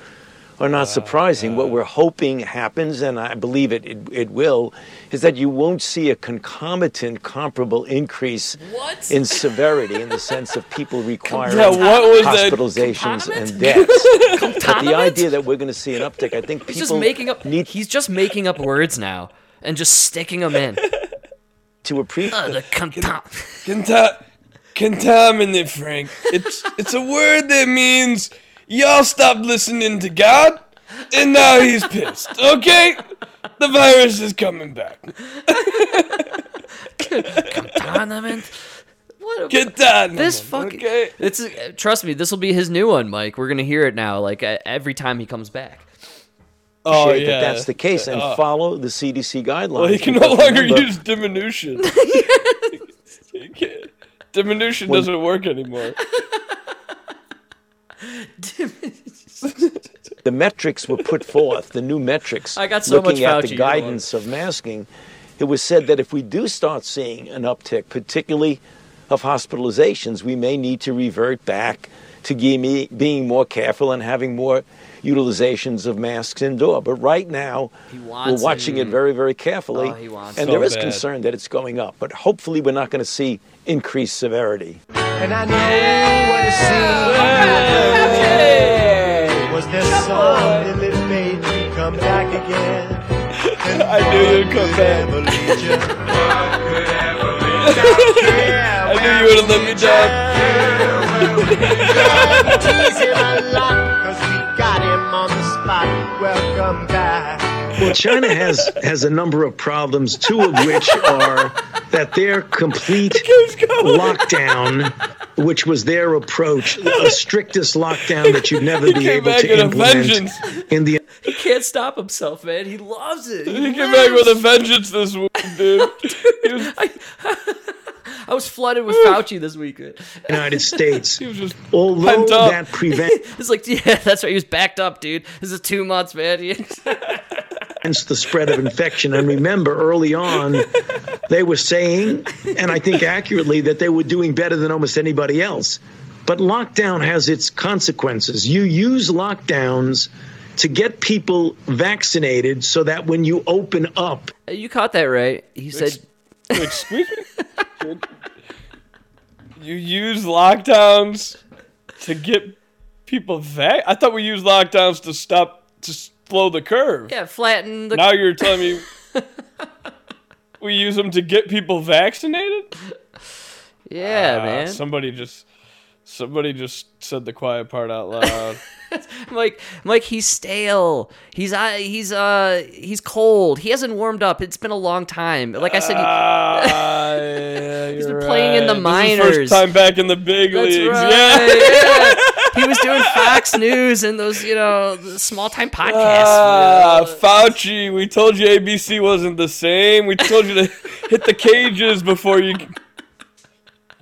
are not uh, surprising. What uh. we're hoping happens, and I believe it, it, it will, is that you won't see a concomitant comparable increase What? in severity in the sense of people [LAUGHS] requiring Yeah, what was hospitalizations and deaths. [LAUGHS] but the idea that we're going to see an uptick, I think people. He's just making up. need He's just making up words now and just sticking them in. To appreciate. Uh, the contam- Conta- contaminant, Frank. It's it's a word that means y'all stopped listening to God, and now he's pissed. Okay, the virus is coming back. [LAUGHS] contaminant. What? A, Contaminant. this fucking. Okay. It's trust me. This will be his new one, Mike. We're gonna hear it now, like every time he comes back. Oh appreciate yeah, that that's the case and Uh, follonger the CDC guidelines. Well, he can no longer remember- use diminution. He [LAUGHS] can't- [LAUGHS] diminution doesn't work anymore. [LAUGHS] the metrics were put forth, the new metrics. I got so much looking at Fauci, the you know guidance of masking. It was said that if we do start seeing an uptick, particularly of hospitalizations, we may need to revert back to gi- being more careful and having more utilizations of masks indoor. But right now, we're wants it. watching it very, very carefully. Oh, and it. there So is bad. concern that it's going up. But hopefully, we're not going to see increased severity. And I know what it seemed was there something that made me come back again. [LAUGHS] I knew you'd come could back. ever you. [LAUGHS] I knew you would have let me down. Tease him a lot, 'cause we got him on the spot. Welcome back. Well, China has has a number of problems, two of which are that their complete lockdown, which was their approach, [LAUGHS] the strictest lockdown that you'd never be came able to implement in the He can't stop himself, man. He loves it. He came back with a vengeance this week, dude. [LAUGHS] He was, [LAUGHS] I was flooded with Fauci this week. United States. [LAUGHS] he was just Although pent up. that prevents [LAUGHS] It's like, yeah, that's right. He was backed up, dude. This is two months, man. the spread of infection. And remember, early on, they were saying, and I think accurately, that they were doing better than almost anybody else. But lockdown has its consequences. You use lockdowns to get people vaccinated so that when you open up, you caught that right. He said, Excuse me? You use lockdowns to get people vac? I thought we used lockdowns to stop, to slow the curve. yeah, flatten the. Now you're telling me. [LAUGHS] we use them to get people vaccinated. Yeah, Ah, man. Somebody just somebody just said the quiet part out loud. [LAUGHS] I'm like, I'm like he's stale. He's uh, he's uh, he's cold. He hasn't warmed up. It's been a long time. Like I said, he, Ah, [LAUGHS] yeah, He's you're been playing in the right. Minors. first time back in the big That's leagues. right, Yeah. yeah. [LAUGHS] He was doing Fox News and those, you know, small time podcasts. Ah, you know. Fauci, we told you ABC wasn't the same. We told you to hit the cages before you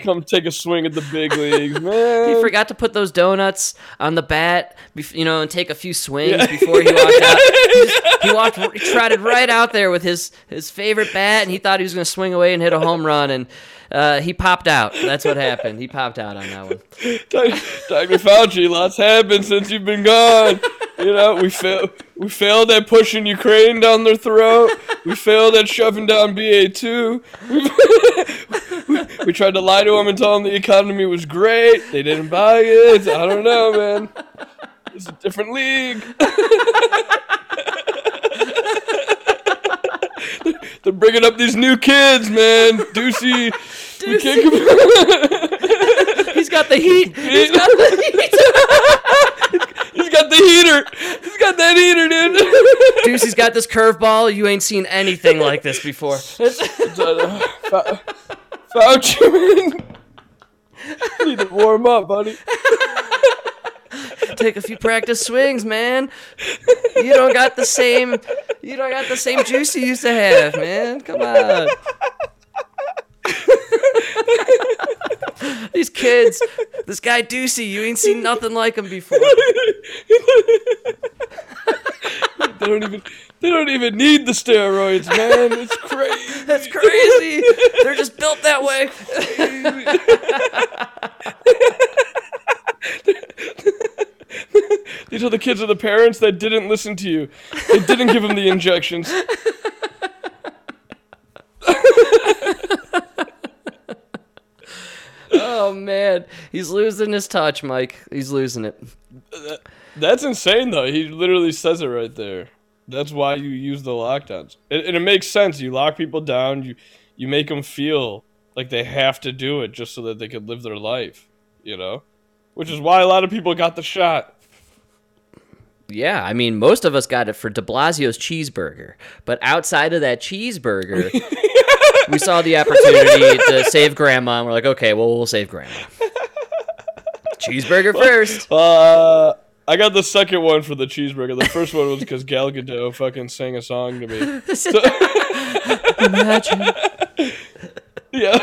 come take a swing at the big [LAUGHS] leagues, man. He forgot to put those donuts on the bat, you know, and take a few swings before he walked out. [LAUGHS] He, just, he walked, he trotted right out there with his his favorite bat, and he thought he was going to swing away and hit a home run, and uh, he popped out. That's what happened. He popped out on that one. Dr. Fauci, lots happened since you've been gone. [LAUGHS] You know, we failed. We failed at pushing Ukraine down their throat. We failed at shoving down BA two. We, [LAUGHS] we tried to lie to them and tell them the economy was great. They didn't buy it. I don't know, man. It's a different league. [LAUGHS] They're bringing up these new kids, man. Ducey. We can't com- He's [LAUGHS] got the heat. [LAUGHS] He's got the heat. [LAUGHS] He's got the heater. He's got that heater, dude. [LAUGHS] Ducey's got this curveball. You ain't seen anything like this before. Fa- Fauci, man. Need to warm up, buddy. Take a few practice swings, man. You don't got the same. You don't got the same juice you used to have, man. Come on. [LAUGHS] These kids, this guy Ducey, you ain't seen nothing like him before. [LAUGHS] They don't even. They don't even need the steroids, man. It's [LAUGHS] crazy. That's crazy. They're just built that way. These are the kids of the parents that didn't listen to you. They didn't give them the injections. Oh man, he's losing his touch, Mike. He's losing it. That's insane, though. He literally says it right there. That's why you use the lockdowns, and, and it makes sense. You lock people down. You you make them feel like they have to do it just so that they could live their life. You know, which is why a lot of people got the shot. Yeah, I mean, most of us got it for De Blasio's cheeseburger, but outside of that cheeseburger, [LAUGHS] we saw the opportunity to save Grandma, and we're like, okay, well, we'll save Grandma. Cheeseburger first. Uh, I got the second one for the cheeseburger. The first one was because Gal Gadot fucking sang a song to me. [LAUGHS] So- [LAUGHS] yeah,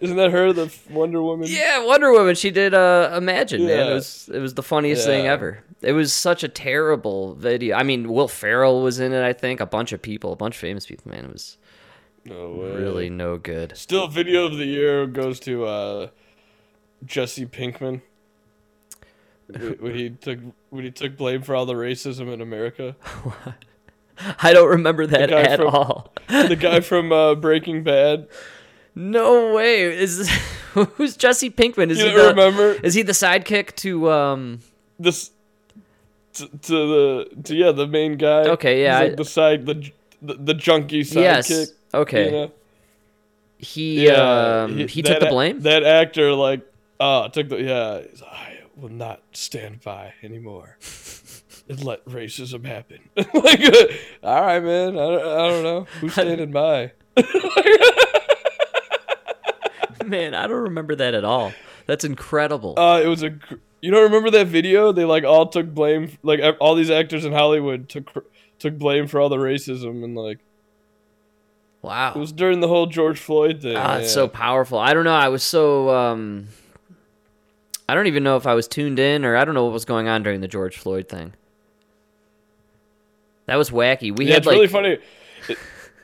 isn't that her, the Wonder Woman? Yeah, Wonder Woman. She did uh, Imagine, man. It was it was the funniest thing ever. It was such a terrible video. I mean, Will Ferrell was in it. I think a bunch of people, a bunch of famous people. Man, it was No way. really no good. Still, video of the year goes to uh, Jesse Pinkman. When he took when he took blame for all the racism in America, [LAUGHS] I don't remember that at from- all. the guy [LAUGHS] from uh, Breaking Bad. No way. Is [LAUGHS] who's Jesse Pinkman? Is You he the, remember Is he the sidekick to um? this to, to the to yeah the main guy? Okay, yeah, like I- the side the the, the junkie sidekick. Yes. Okay. you know? He um he, he- took the a- blame. That actor, like, uh, took the yeah. he's, I will not stand by anymore and let racism happen. [LAUGHS] like, uh, all right, man. I don't, I don't know who's [LAUGHS] standing by. [LAUGHS] Man, I don't remember that at all. That's incredible. Uh, it was a. You don't remember that video? They like all took blame. Like all these actors in Hollywood took took blame for all the racism and like wow. it was during the whole George Floyd thing. Ah, it's yeah. so powerful. I don't know. I was so um I don't even know if I was tuned in or I don't know what was going on during the George Floyd thing. That was wacky. We Yeah, had it's like really funny. It-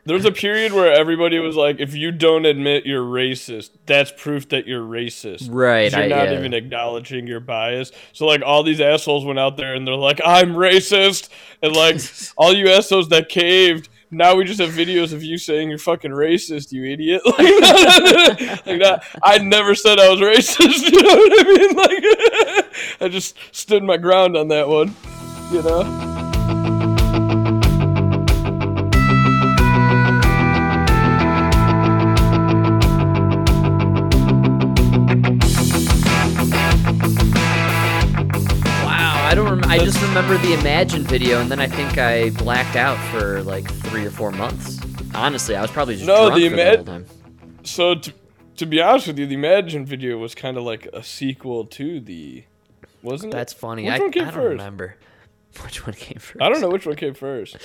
there was a period where everybody was like, "If you don't admit you're racist, that's proof that you're racist." Right, You're I- not yeah. even acknowledging your bias. So like, all these assholes went out there and they're like, "I'm racist," and like, [LAUGHS] all you assholes that caved. Now we just have videos of you saying you're fucking racist, you idiot. Like, [LAUGHS] like that. I never said I was racist. [LAUGHS] You know what I mean? Like, [LAUGHS] I just stood my ground on that one. You know. Remember the Imagine video, and then I think I blacked out for like three or four months. Honestly, I was probably just No, drunk the for the Imag- whole time. So to, to be honest with you, the Imagine video was kind of like a sequel to the, wasn't it? That's funny. Which I, one came I don't first? remember [LAUGHS] which one came first. I don't know which one came first.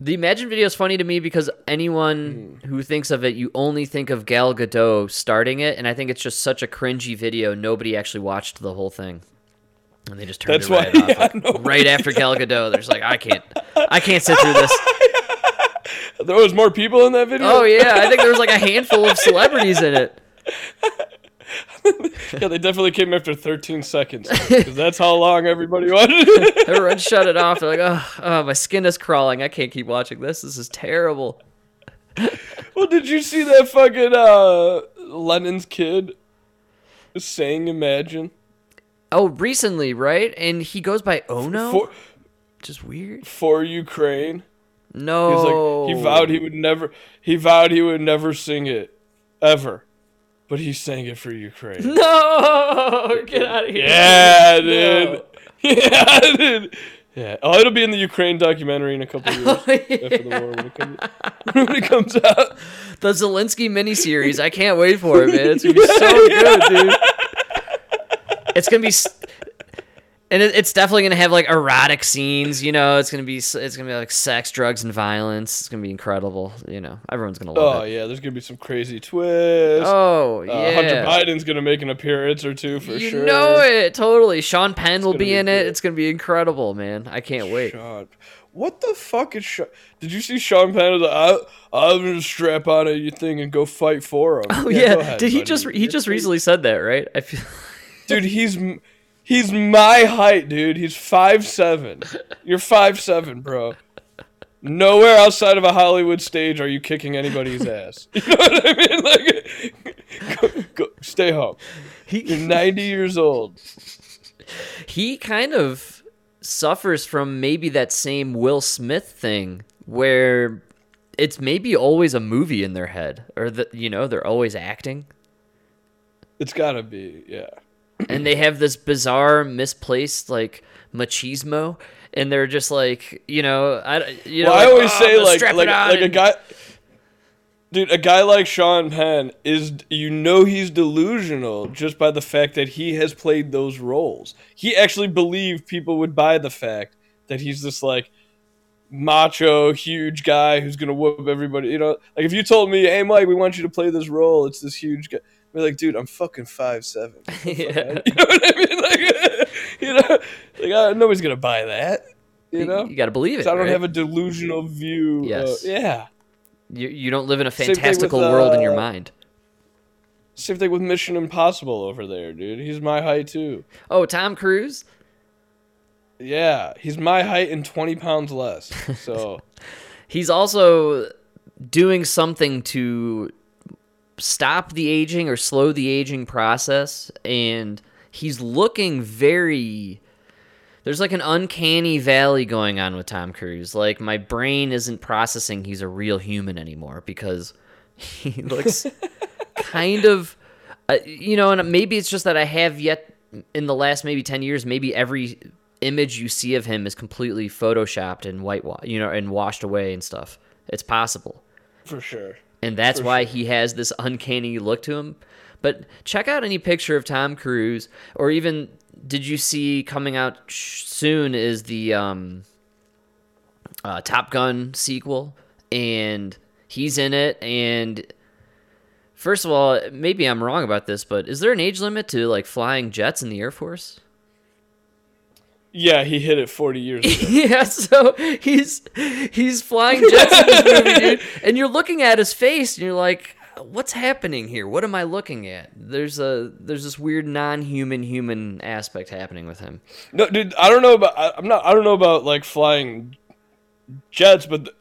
The Imagine video is funny to me because anyone hmm. who thinks of it, you only think of Gal Gadot starting it, and I think it's just such a cringy video. Nobody actually watched the whole thing, and they just turned That's it right why- off. [LAUGHS] yeah, Like, nobody right after Gal Gadot, there's like, I can't, I can't sit through this. [LAUGHS] There was more people in that video. Oh yeah, I think there was like a [LAUGHS] handful of celebrities in it. yeah, they definitely came after 13 seconds because that's how long everybody wanted. Everyone shut it off. They're like, oh, oh, my skin is crawling. I can't keep watching this. This is terrible. well, did you see that fucking uh, Lennon's kid saying "Imagine"? Oh, recently, right? And he goes by Ono. For, Just weird. for Ukraine. No. He's like he vowed he would never he vowed he would never sing it ever. But he sang it for Ukraine. [LAUGHS] No, get out of here. Yeah, No. dude. [LAUGHS] Yeah, dude. Yeah. Oh, it'll be in the Ukraine documentary in a couple years [LAUGHS] after the war when it, comes, when it comes out. The Zelensky miniseries. I can't wait for it, man. It's gonna be so good, dude. It's gonna be, and it, it's definitely gonna have like erotic scenes. You know, it's gonna be it's gonna be like sex, drugs, and violence. It's gonna be incredible. You know, everyone's gonna love Oh it. Oh yeah, there's gonna be some crazy twists. Oh Uh, Hunter. Biden's gonna make an appearance or two for you sure. know it totally. Sean Penn will gonna be, be in it. It's gonna be incredible, man. I can't wait. Sean. What the fuck is Sean? Did you see Sean Penn? like, I, I'm gonna strap on a you thing and go fight for him. Oh go yeah, ahead, did he buddy. just he You're just crazy. recently said that, right? I feel dude he's he's my height dude. He's five seven. You're five seven bro. Nowhere outside of a hollywood stage are you kicking anybody's ass. [LAUGHS] You know what i mean? [LAUGHS] Like go, go, stay home. You're 90 years old. He kind of suffers from maybe that same Will Smith thing where it's maybe always a movie in their head or that you know they're always acting. It's gotta be yeah and they have this bizarre misplaced like machismo and they're just like you know I you know well, i always "Oh, say like like, like a guy dude a guy like sean penn is you know he's delusional just by the fact that he has played those roles. He actually believed people would buy the fact that he's this like macho huge guy who's gonna whoop everybody you know? Like if you told me hey mike we want you to play this role it's this huge guy Be like dude i'm fucking five seven [LAUGHS] yeah. [LAUGHS] you know [LAUGHS] what i mean like you know like uh, nobody's gonna buy that you know you, got to believe it. I don't right? have a delusional view. Yes. Yes. yeah. you, you don't live in a thing with, fantastical world in your uh, mind Same thing with Mission Impossible over there, dude. He's my height too. oh tom cruise Yeah, he's my height and twenty pounds less. So he's also doing something to stop the aging or slow the aging process and he's looking very there's like an uncanny valley going on with Tom Cruise. Like my brain isn't processing he's a real human anymore because he [LAUGHS] looks [LAUGHS] kind of uh, you know and maybe it's just that I have yet in the last maybe 10 years maybe every image you see of him is completely photoshopped and white you know and washed away and stuff. It's possible for sure. And that's For why he has this uncanny look to him. But check out any picture of Tom Cruise, or even did you see coming out soon is the um, uh, Top Gun sequel, and he's in it. And first of all, maybe I'm wrong about this, but is there an age limit to like flying jets in the Air Force? Yeah, he hit it forty years ago. [LAUGHS] yeah, so he's he's flying jets in this movie, dude, [LAUGHS] and you're looking at his face, and you're like, "What's happening here? What am I looking at?" There's a there's this weird non-human human aspect happening with him. no, dude, I don't know about. I, I'm not. I don't know about like flying jets, but th-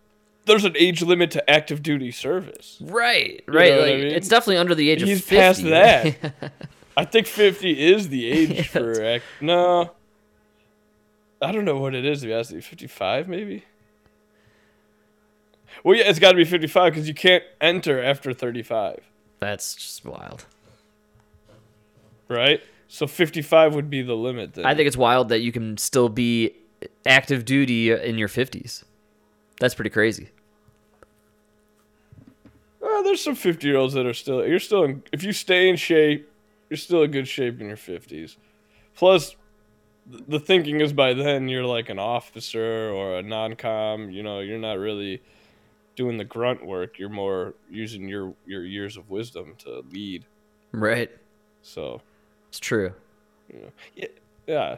there's an age limit to active duty service. Right, You right. know like I mean? it's definitely under the age He's of 50. past that. [LAUGHS] I think fifty is the age Yeah, for act. No, I don't know what it is. To be honest, fifty-five maybe. Well, yeah, it's got to be fifty-five because you can't enter after thirty-five, That's just wild. right? So 55 would be the limit then. I think it's wild that you can still be active duty in your 50s. That's pretty crazy. Uh, there's some 50 year olds that are still. You're still. In, if you stay in shape, you're still in good shape in your 50s. Plus, the thinking is by then you're like an officer or a non-com. You know, you're not really doing the grunt work. You're more using your your years of wisdom to lead. Right. So, It's true. yeah, yeah.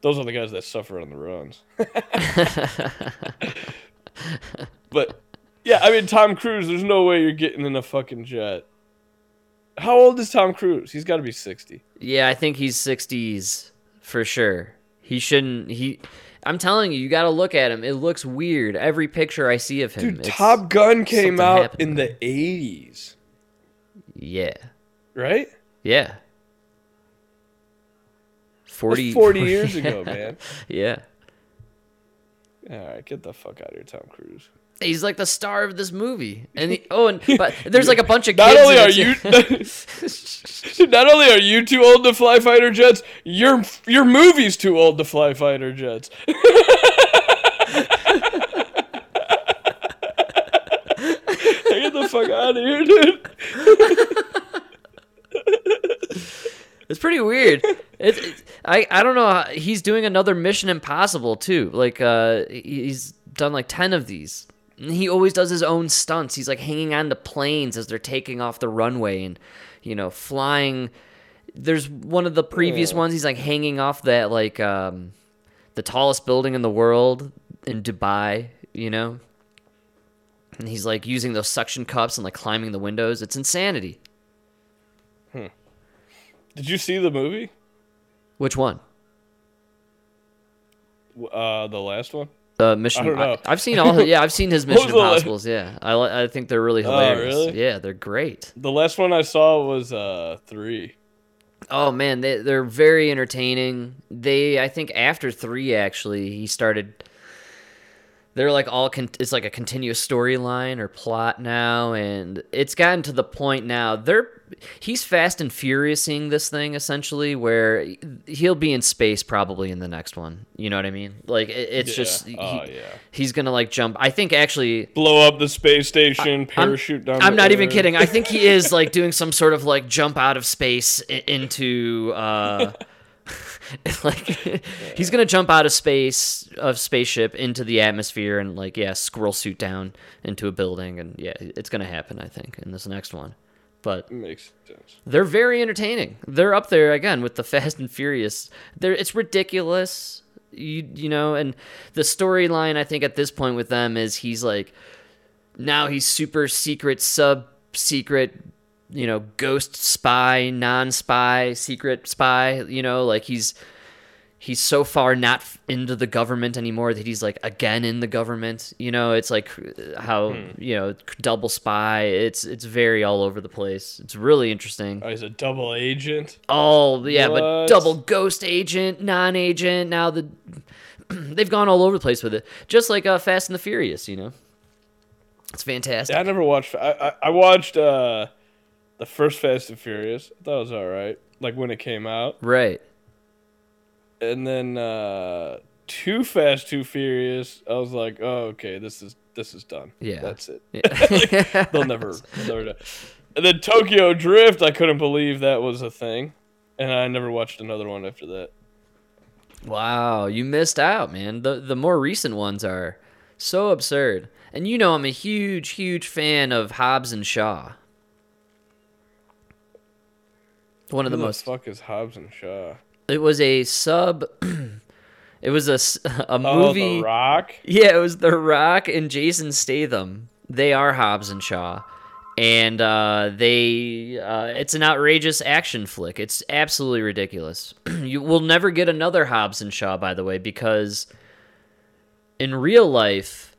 Those are the guys that suffer on the runs. [LAUGHS] but yeah, I mean Tom Cruise. There's no way you're getting in a fucking jet. How old is Tom Cruise? He's got to be 60. Yeah, I think he's 60s for sure. He shouldn't he I'm telling you, you got to look at him. It looks weird. Every picture I see of him. Dude, Top Gun came out happened in the 80s, Yeah. right? Yeah. 40 40 [LAUGHS] years ago, man. Yeah. All right, get the fuck out of here, Tom Cruise. He's like the star of this movie. And he, [LAUGHS] oh, and but there's like a bunch of kids. Not only are you, [LAUGHS] not only are you too old to fly fighter jets, your your movie's too old to fly fighter jets. [LAUGHS] Get the fuck out of here, dude. It's pretty weird. It's, it's I I don't know. how- He's doing another Mission Impossible too. Like uh, he's done like ten of these. He always does his own stunts. He's like hanging on to planes as they're taking off the runway and you know flying. There's one of the previous ones. He's like hanging off that like um, the tallest building in the world in Dubai. You know. And he's like using those suction cups and like climbing the windows. It's insanity. Did you see the movie? Which one? Uh, the last one. The Mission. I don't know. I, have seen all. Yeah, I've seen his [LAUGHS] Mission Impossibles. Yeah, I I think they're really hilarious. really? Yeah, they're great. The last one I saw was uh three. Oh man, they they're very entertaining. They I think after three actually he started. They're like all con- it's like a continuous storyline or plot now, and it's gotten to the point now. They're he's fast and furiousing this thing essentially, where he'll be in space probably in the next one. You know what I mean? Like it, it's Yeah. just he- Oh, yeah. he's gonna like jump. I think actually Blow up the space station, parachute down. I'm not even kidding. I think he is [LAUGHS] like doing some sort of like jump out of space i- into uh [LAUGHS] [LAUGHS] like he's gonna jump out of space of spaceship into the atmosphere and like yeah squirrel suit down into a building and yeah it's gonna happen I think in this next one. But Makes sense. they're very entertaining. They're up there again with the [LAUGHS] Fast and Furious. They're it's ridiculous. You you know, and the storyline I think at this point with them is he's like now he's super secret sub secret you know ghost spy non-spy secret spy you know like he's he's so far not into the government anymore that he's like again in the government you know it's like how Hmm. you know double spy it's it's very all over the place it's really interesting Oh, he's a double agent. Oh yeah, but double ghost agent, non-agent. Now the [CLEARS THROAT] they've gone all over the place with it, just like uh, Fast and the Furious. You know, it's fantastic. Yeah, I never watched. I I, I watched uh the first Fast and Furious. I thought it was all right, like when it came out, Right. and then uh Too Fast, Too Furious. I was like, oh okay, this is this is done. Yeah. that's it. Yeah. [LAUGHS] Like, they'll never, [LAUGHS] they'll never do. And then Tokyo Drift. I couldn't believe that was a thing, and I never watched another one after that. wow, you missed out, man. The the more recent ones are so absurd, and you know I'm a huge, huge fan of Hobbs and Shaw. One of the Who most. fuck is Hobbs and Shaw? It was a sub. [CLEARS THROAT] it was a Oh, movie. The Rock. Yeah, it was The Rock and Jason Statham. They are Hobbs and Shaw. And uh, they, uh, it's an outrageous action flick. It's absolutely ridiculous. [CLEARS THROAT] you will never get another Hobbs and Shaw, by the way, because in real life,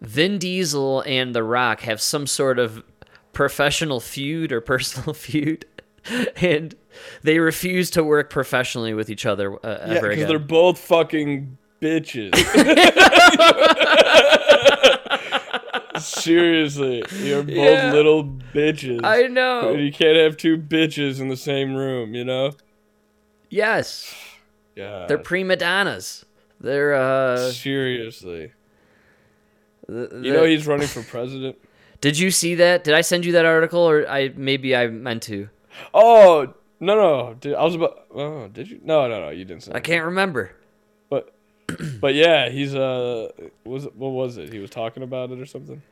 Vin Diesel and The Rock have some sort of professional feud or [LAUGHS] personal feud, [LAUGHS] and they refuse to work professionally with each other uh, Yeah, ever because again. they're both fucking bitches. [LAUGHS] Seriously, you're both Yeah. little bitches. I know. You can't have two bitches in the same room, you know? Yes, Yeah. they're prima donnas. They're uh. Seriously. th- You know he's running for president? [LAUGHS] Did you see that? Did I send you that article, or I maybe I meant to? Oh, no, no. Dude, I was about. Oh, did you? No, no, no. You didn't say I can't remember. But, [CLEARS THROAT] but yeah, he's uh, was it, what was it? He was talking about it or something.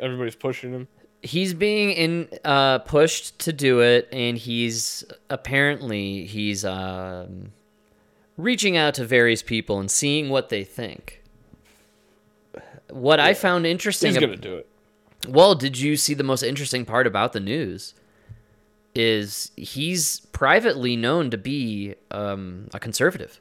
Everybody's pushing him. He's being in uh, pushed to do it, and he's apparently he's um, reaching out to various people and seeing what they think. What I found interesting. He's ab- gonna do it. Well, did you see the most interesting part about the news? Is he's privately known to be um, a conservative.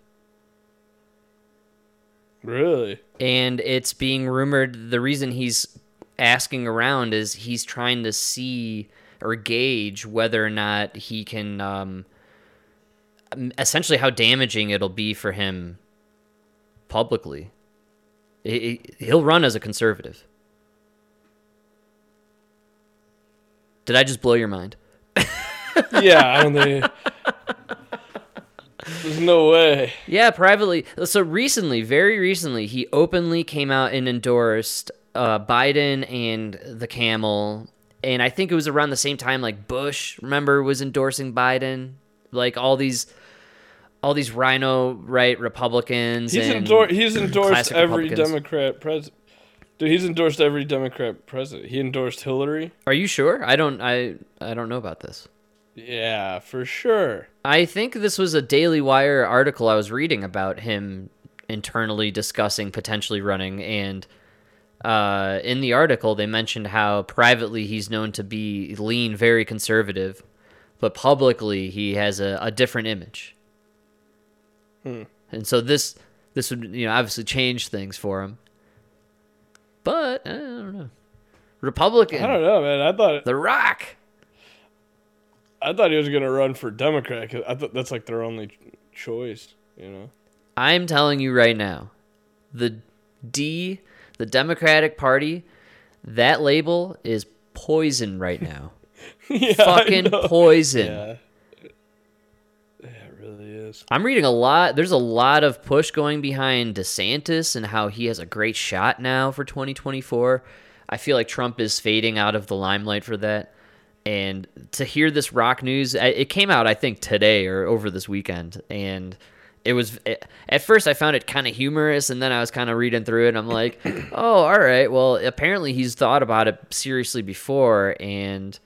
Really? and it's being rumored the reason he's asking around is he's trying to see or gauge whether or not he can um, essentially how damaging it'll be for him publicly He- he- he'll run as a conservative did i just blow your mind Yeah, I don't think. There's no way. Yeah, privately. So recently, very recently, he openly came out and endorsed uh, Biden and the camel. And I think it was around the same time like Bush, remember, was endorsing Biden. Like all these, all these RINO right Republicans. He's, and endor- he's [CLEARS THROAT] endorsed every Democrat president. Dude, he's endorsed every Democrat president. He endorsed Hillary. Are you sure? I don't. I I don't know about this. Yeah, for sure. I think this was a Daily Wire article I was reading about him internally discussing potentially running, and uh, in the article they mentioned how privately he's known to be lean, very conservative, but publicly he has a, a different image. Hmm. And so this this would you know obviously change things for him, but I don't know. Republican, I don't know, man. I thought The Rock. I thought he was gonna run for Democrat. 'cause I thought that's like their only choice. You know. I'm telling you right now, the D, the Democratic Party, that label is poison right now. [LAUGHS] yeah, Fucking poison. Yeah. Yeah, it really is. I'm reading a lot. There's a lot of push going behind DeSantis and how he has a great shot now for 2024. I feel like Trump is fading out of the limelight for that. And to hear this rock news, it came out I think today or over this weekend, and it was at first I found it kind of humorous, and then I was kind of reading through it, and I'm like, [CLEARS THROAT] oh, all right. Well, apparently he's thought about it seriously before, and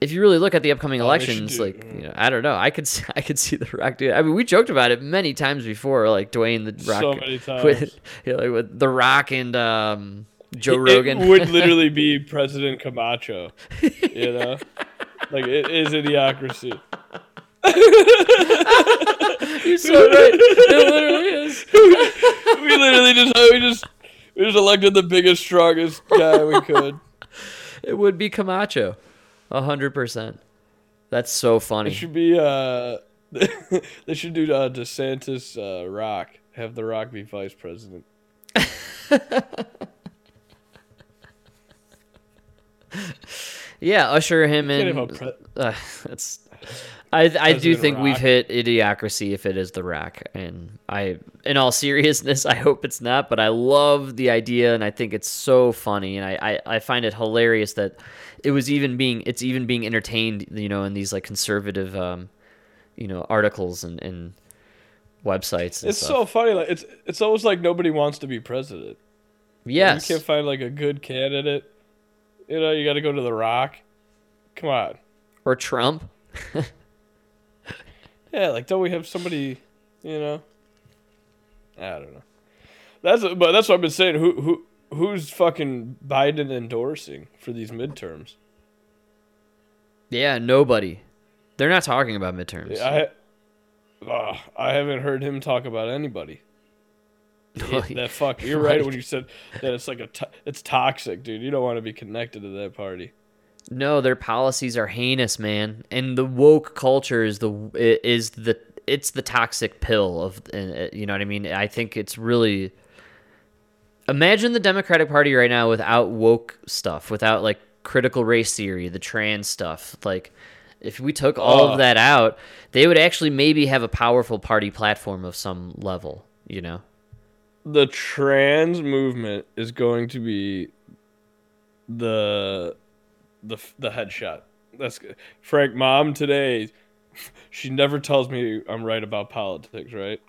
if you really look at the upcoming Oh, elections, like you know, I don't know, I could see, [LAUGHS] I could see the Rock. I mean, we joked about it many times before, like Dwayne the Rock, So many [LAUGHS] times. with you know, like with the Rock and um, Joe It Rogan. [LAUGHS] would literally be President Camacho. You know, like it is idiocracy. You're so right. It literally is. [LAUGHS] we literally just we just we just elected the biggest, strongest guy we could. It would be Camacho, a hundred percent. That's so It funny. should be uh, [LAUGHS] they should do uh, DeSantis uh, Rock. Have the Rock be vice president. Yeah, usher him in. pre- uh, that's. I I do think we've hit idiocracy if it is the rack, and I, in all seriousness, [LAUGHS] I hope it's not. But I love the idea, and I think it's so funny, and I, I, I find it hilarious that it was even being it's even being entertained, you know, in these like conservative, um, you know, articles and, and websites. And It's stuff. so funny. Like it's it's almost like nobody wants to be president. yes, You can't find like a good candidate. You know, you got to go to the Rock. Come on. or Trump. [LAUGHS] Yeah, like don't we have somebody? You know. I don't know. That's but that's what I've been saying. Who who who's fucking Biden endorsing for these midterms? Yeah, nobody. They're not talking about midterms. I uh, I haven't heard him talk about anybody. It- that fuck. You're right, Right. when you said that it's like a to- it's toxic, dude. You don't want to be connected to that party. No, their policies are heinous, man. And the woke culture is the is the it's the toxic pill of uh, you know what I mean. I think it's really imagine the Democratic Party right now without woke stuff, without like critical race theory, the trans stuff. Like, if we took all Oh. of that out, they would actually maybe have a powerful party platform of some level. You know? The trans movement is going to be the the the headshot. That's good. Frank. Mom today, [LAUGHS] she never tells me I'm right about politics. Right?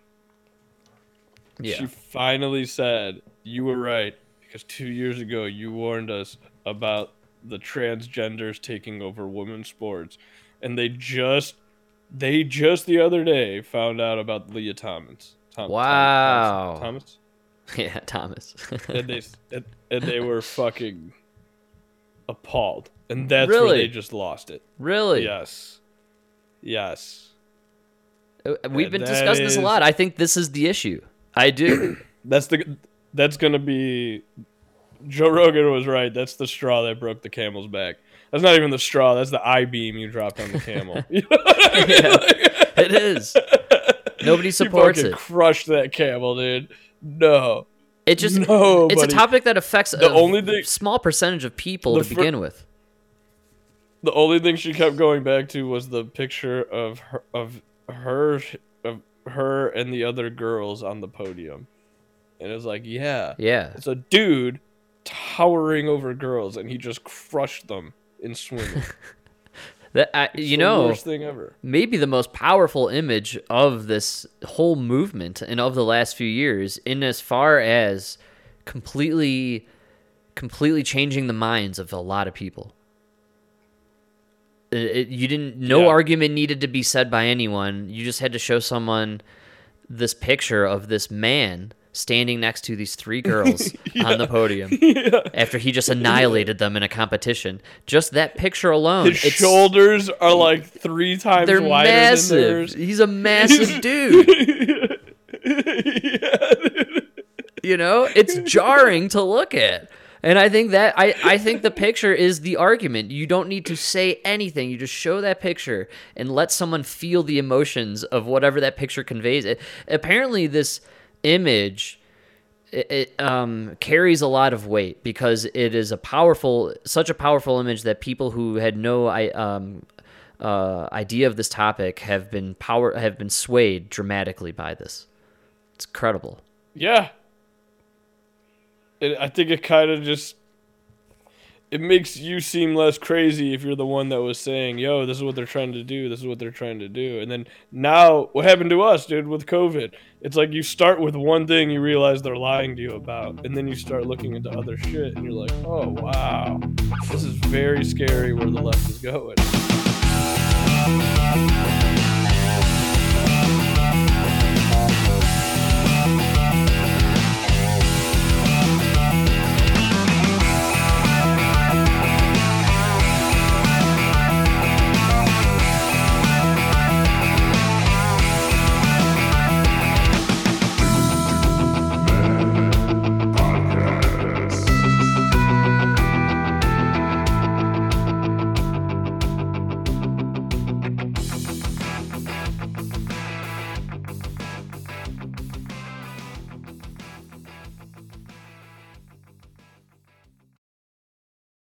Yeah. She finally said you were right because two years ago you warned us about the transgenders taking over women's sports, and they just they just the other day found out about Lia Thomas. Tom, Wow. Thomas [LAUGHS] yeah, Thomas. [LAUGHS] and they and, and they were fucking appalled, and that's where Really? they just lost it. really? Yes, yes. Uh, We've been That discussing this a lot. I think this is the issue. I do. [CLEARS THROAT] That's the that's gonna be. Joe Rogan was right. That's the straw that broke the camel's back. That's not even the straw. That's the I beam you dropped on the camel. [LAUGHS] You know I mean? Like, it is. Nobody you supports fucking it. crushed that camel, dude. No. It just No, it's a topic that affects The a only thing- small percentage of people to fir- begin with. The only thing she kept going back to was the picture of her of her of her and the other girls on the podium. And it was like, yeah. Yeah. It's a dude towering over girls and he just crushed them in swimming. [LAUGHS] That I, you know, worst thing ever. maybe the most powerful image of this whole movement and of the last few years in as far as completely completely changing the minds of a lot of people It- it- you didn't no Yeah. argument needed to be said by anyone you just had to show someone this picture of this man standing next to these three girls [LAUGHS] on the podium [LAUGHS] after he just annihilated them in a competition just that picture alone His it's- shoulders are like three times they're wider than massive. theirs. He's a massive [LAUGHS] dude. you know, it's jarring to look at. And I think that I, I think the picture is the argument. You don't need to say anything. You just show that picture and let someone feel the emotions of whatever that picture conveys. It, apparently, this image it, it um, carries a lot of weight because it is a powerful, such a powerful image that people who had no um, uh, idea of this topic have been power have been swayed dramatically by this. It's incredible. Yeah. It, I think it kind of just it makes you seem less crazy if you're the one that was saying, "Yo, this is what they're trying to do. This is what they're trying to do." And then now, what happened to us, dude, with COVID? It's like you start with one thing you realize they're lying to you about, and then you start looking into other shit, and you're like, "Oh wow, this is very scary where the left is going."